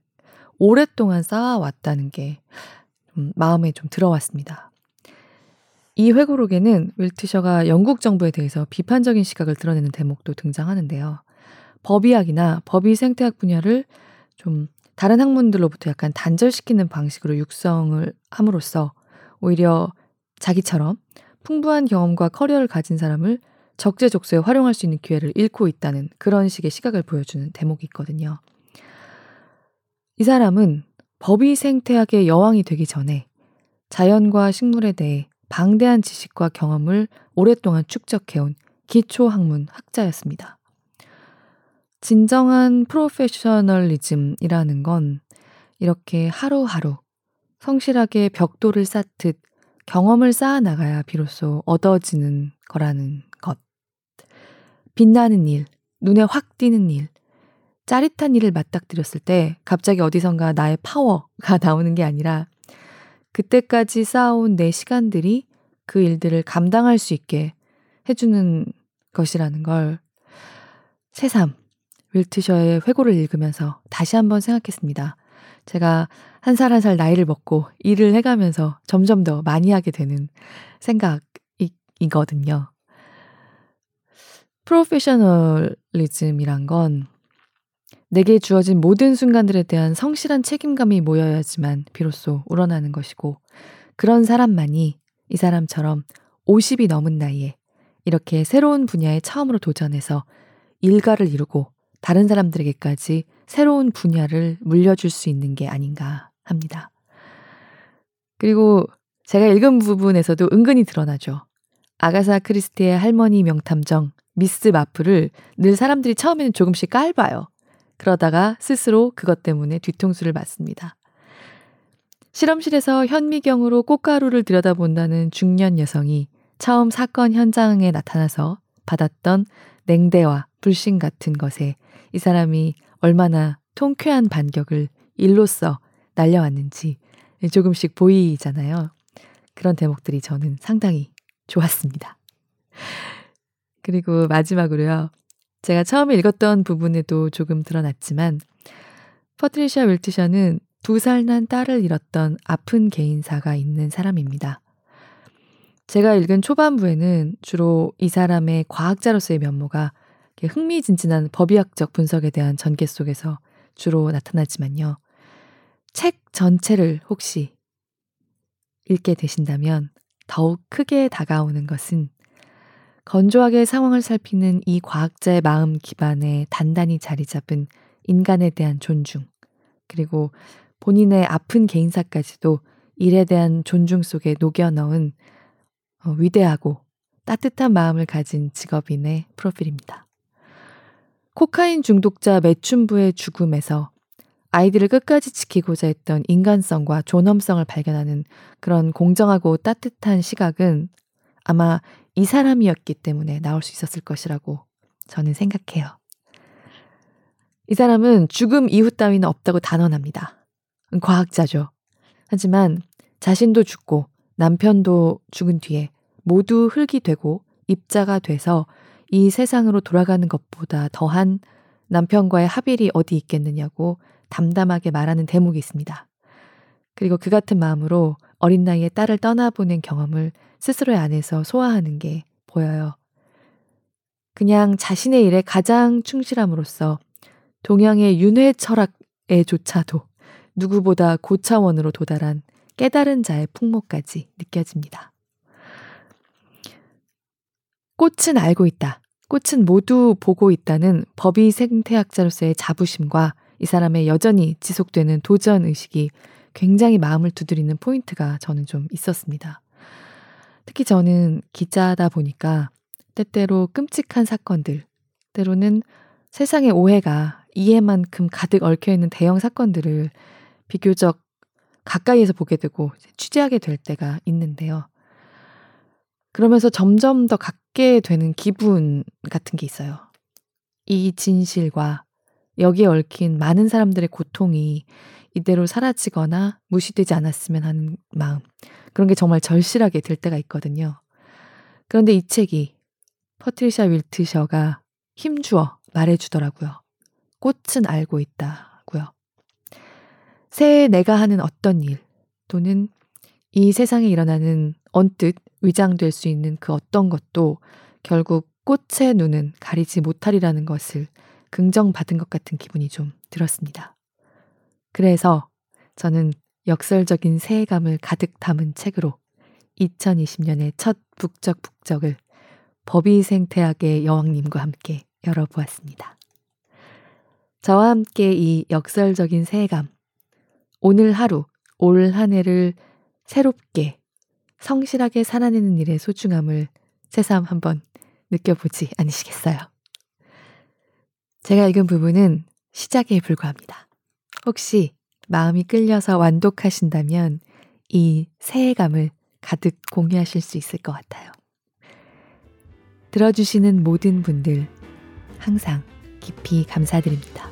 오랫동안 쌓아왔다는 게 마음에 좀 들어왔습니다. 이 회고록에는 윌트셔가 영국 정부에 대해서 비판적인 시각을 드러내는 대목도 등장하는데요. 법의학이나 법의 생태학 분야를 좀 다른 학문들로부터 약간 단절시키는 방식으로 육성을 함으로써 오히려 자기처럼 풍부한 경험과 커리어를 가진 사람을 적재적소에 활용할 수 있는 기회를 잃고 있다는 그런 식의 시각을 보여주는 대목이 있거든요. 이 사람은 법의 생태학의 여왕이 되기 전에 자연과 식물에 대해 방대한 지식과 경험을 오랫동안 축적해온 기초학문 학자였습니다. 진정한 프로페셔널리즘이라는 건 이렇게 하루하루 성실하게 벽돌을 쌓듯 경험을 쌓아 나가야 비로소 얻어지는 거라는 것. 빛나는 일, 눈에 확 띄는 일, 짜릿한 일을 맞닥뜨렸을 때 갑자기 어디선가 나의 파워가 나오는 게 아니라 그때까지 쌓아온 내 시간들이 그 일들을 감당할 수 있게 해주는 것이라는 걸 새삼 윌트셔의 회고를 읽으면서 다시 한번 생각했습니다. 제가 한살 한 살 나이를 먹고 일을 해가면서 점점 더 많이 하게 되는 생각이거든요. 프로페셔널리즘이란 건 내게 주어진 모든 순간들에 대한 성실한 책임감이 모여야지만 비로소 우러나는 것이고 그런 사람만이 이 사람처럼 50이 넘은 나이에 이렇게 새로운 분야에 처음으로 도전해서 일가를 이루고 다른 사람들에게까지 새로운 분야를 물려줄 수 있는 게 아닌가 합니다. 그리고 제가 읽은 부분에서도 은근히 드러나죠. 아가사 크리스티의 할머니 명탐정 미스 마프를 늘 사람들이 처음에는 조금씩 깔봐요. 그러다가 스스로 그것 때문에 뒤통수를 맞습니다. 실험실에서 현미경으로 꽃가루를 들여다본다는 중년 여성이 처음 사건 현장에 나타나서 받았던 냉대와 불신 같은 것에 이 사람이 얼마나 통쾌한 반격을 일로써 날려왔는지 조금씩 보이잖아요. 그런 대목들이 저는 상당히 좋았습니다. 그리고 마지막으로요. 제가 처음에 읽었던 부분에도 조금 드러났지만 퍼트리샤 윌트셔는 두 살 난 딸을 잃었던 아픈 개인사가 있는 사람입니다. 제가 읽은 초반부에는 주로 이 사람의 과학자로서의 면모가 흥미진진한 법의학적 분석에 대한 전개 속에서 주로 나타나지만요. 책 전체를 혹시 읽게 되신다면 더욱 크게 다가오는 것은 건조하게 상황을 살피는 이 과학자의 마음 기반에 단단히 자리 잡은 인간에 대한 존중, 그리고 본인의 아픈 개인사까지도 일에 대한 존중 속에 녹여 넣은 어, 위대하고 따뜻한 마음을 가진 직업인의 프로필입니다. 코카인 중독자 매춘부의 죽음에서 아이들을 끝까지 지키고자 했던 인간성과 존엄성을 발견하는 그런 공정하고 따뜻한 시각은 아마 이 사람이었기 때문에 나올 수 있었을 것이라고 저는 생각해요. 이 사람은 죽음 이후 따위는 없다고 단언합니다. 과학자죠. 하지만 자신도 죽고 남편도 죽은 뒤에 모두 흙이 되고 입자가 돼서 이 세상으로 돌아가는 것보다 더한 남편과의 합일이 어디 있겠느냐고 담담하게 말하는 대목이 있습니다. 그리고 그 같은 마음으로 어린 나이에 딸을 떠나보낸 경험을 스스로의 안에서 소화하는 게 보여요. 그냥 자신의 일에 가장 충실함으로써 동양의 윤회 철학에조차도 누구보다 고차원으로 도달한 깨달은 자의 풍모까지 느껴집니다. 꽃은 알고 있다. 꽃은 모두 보고 있다는 법의 생태학자로서의 자부심과 이 사람의 여전히 지속되는 도전 의식이 굉장히 마음을 두드리는 포인트가 저는 좀 있었습니다. 특히 저는 기자다 보니까 때때로 끔찍한 사건들, 때로는 세상의 오해가 이해만큼 가득 얽혀 있는 대형 사건들을 비교적 가까이에서 보게 되고 취재하게 될 때가 있는데요. 그러면서 점점 더 갖게 되는 기분 같은 게 있어요. 이 진실과 여기에 얽힌 많은 사람들의 고통이 이대로 사라지거나 무시되지 않았으면 하는 마음. 그런 게 정말 절실하게 될 때가 있거든요. 그런데 이 책이 퍼트리샤 윌트셔가 힘주어 말해주더라고요. 꽃은 알고 있다고요. 새해 내가 하는 어떤 일 또는 이 세상에 일어나는 언뜻 위장될 수 있는 그 어떤 것도 결국 꽃의 눈은 가리지 못하리라는 것을 긍정받은 것 같은 기분이 좀 들었습니다. 그래서 저는 역설적인 새해감을 가득 담은 책으로 2020년의 첫 북적북적을 법의생태학의 여왕님과 함께 열어보았습니다. 저와 함께 이 역설적인 새해감, 오늘 하루, 올 한 해를 새롭게, 성실하게 살아내는 일의 소중함을 새삼 한번 느껴보지 않으시겠어요? 제가 읽은 부분은 시작에 불과합니다. 혹시 마음이 끌려서 완독하신다면 이 새해감을 가득 공유하실 수 있을 것 같아요. 들어주시는 모든 분들 항상 깊이 감사드립니다.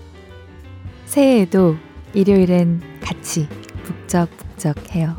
새해에도 일요일엔 같이 북적북적 해요.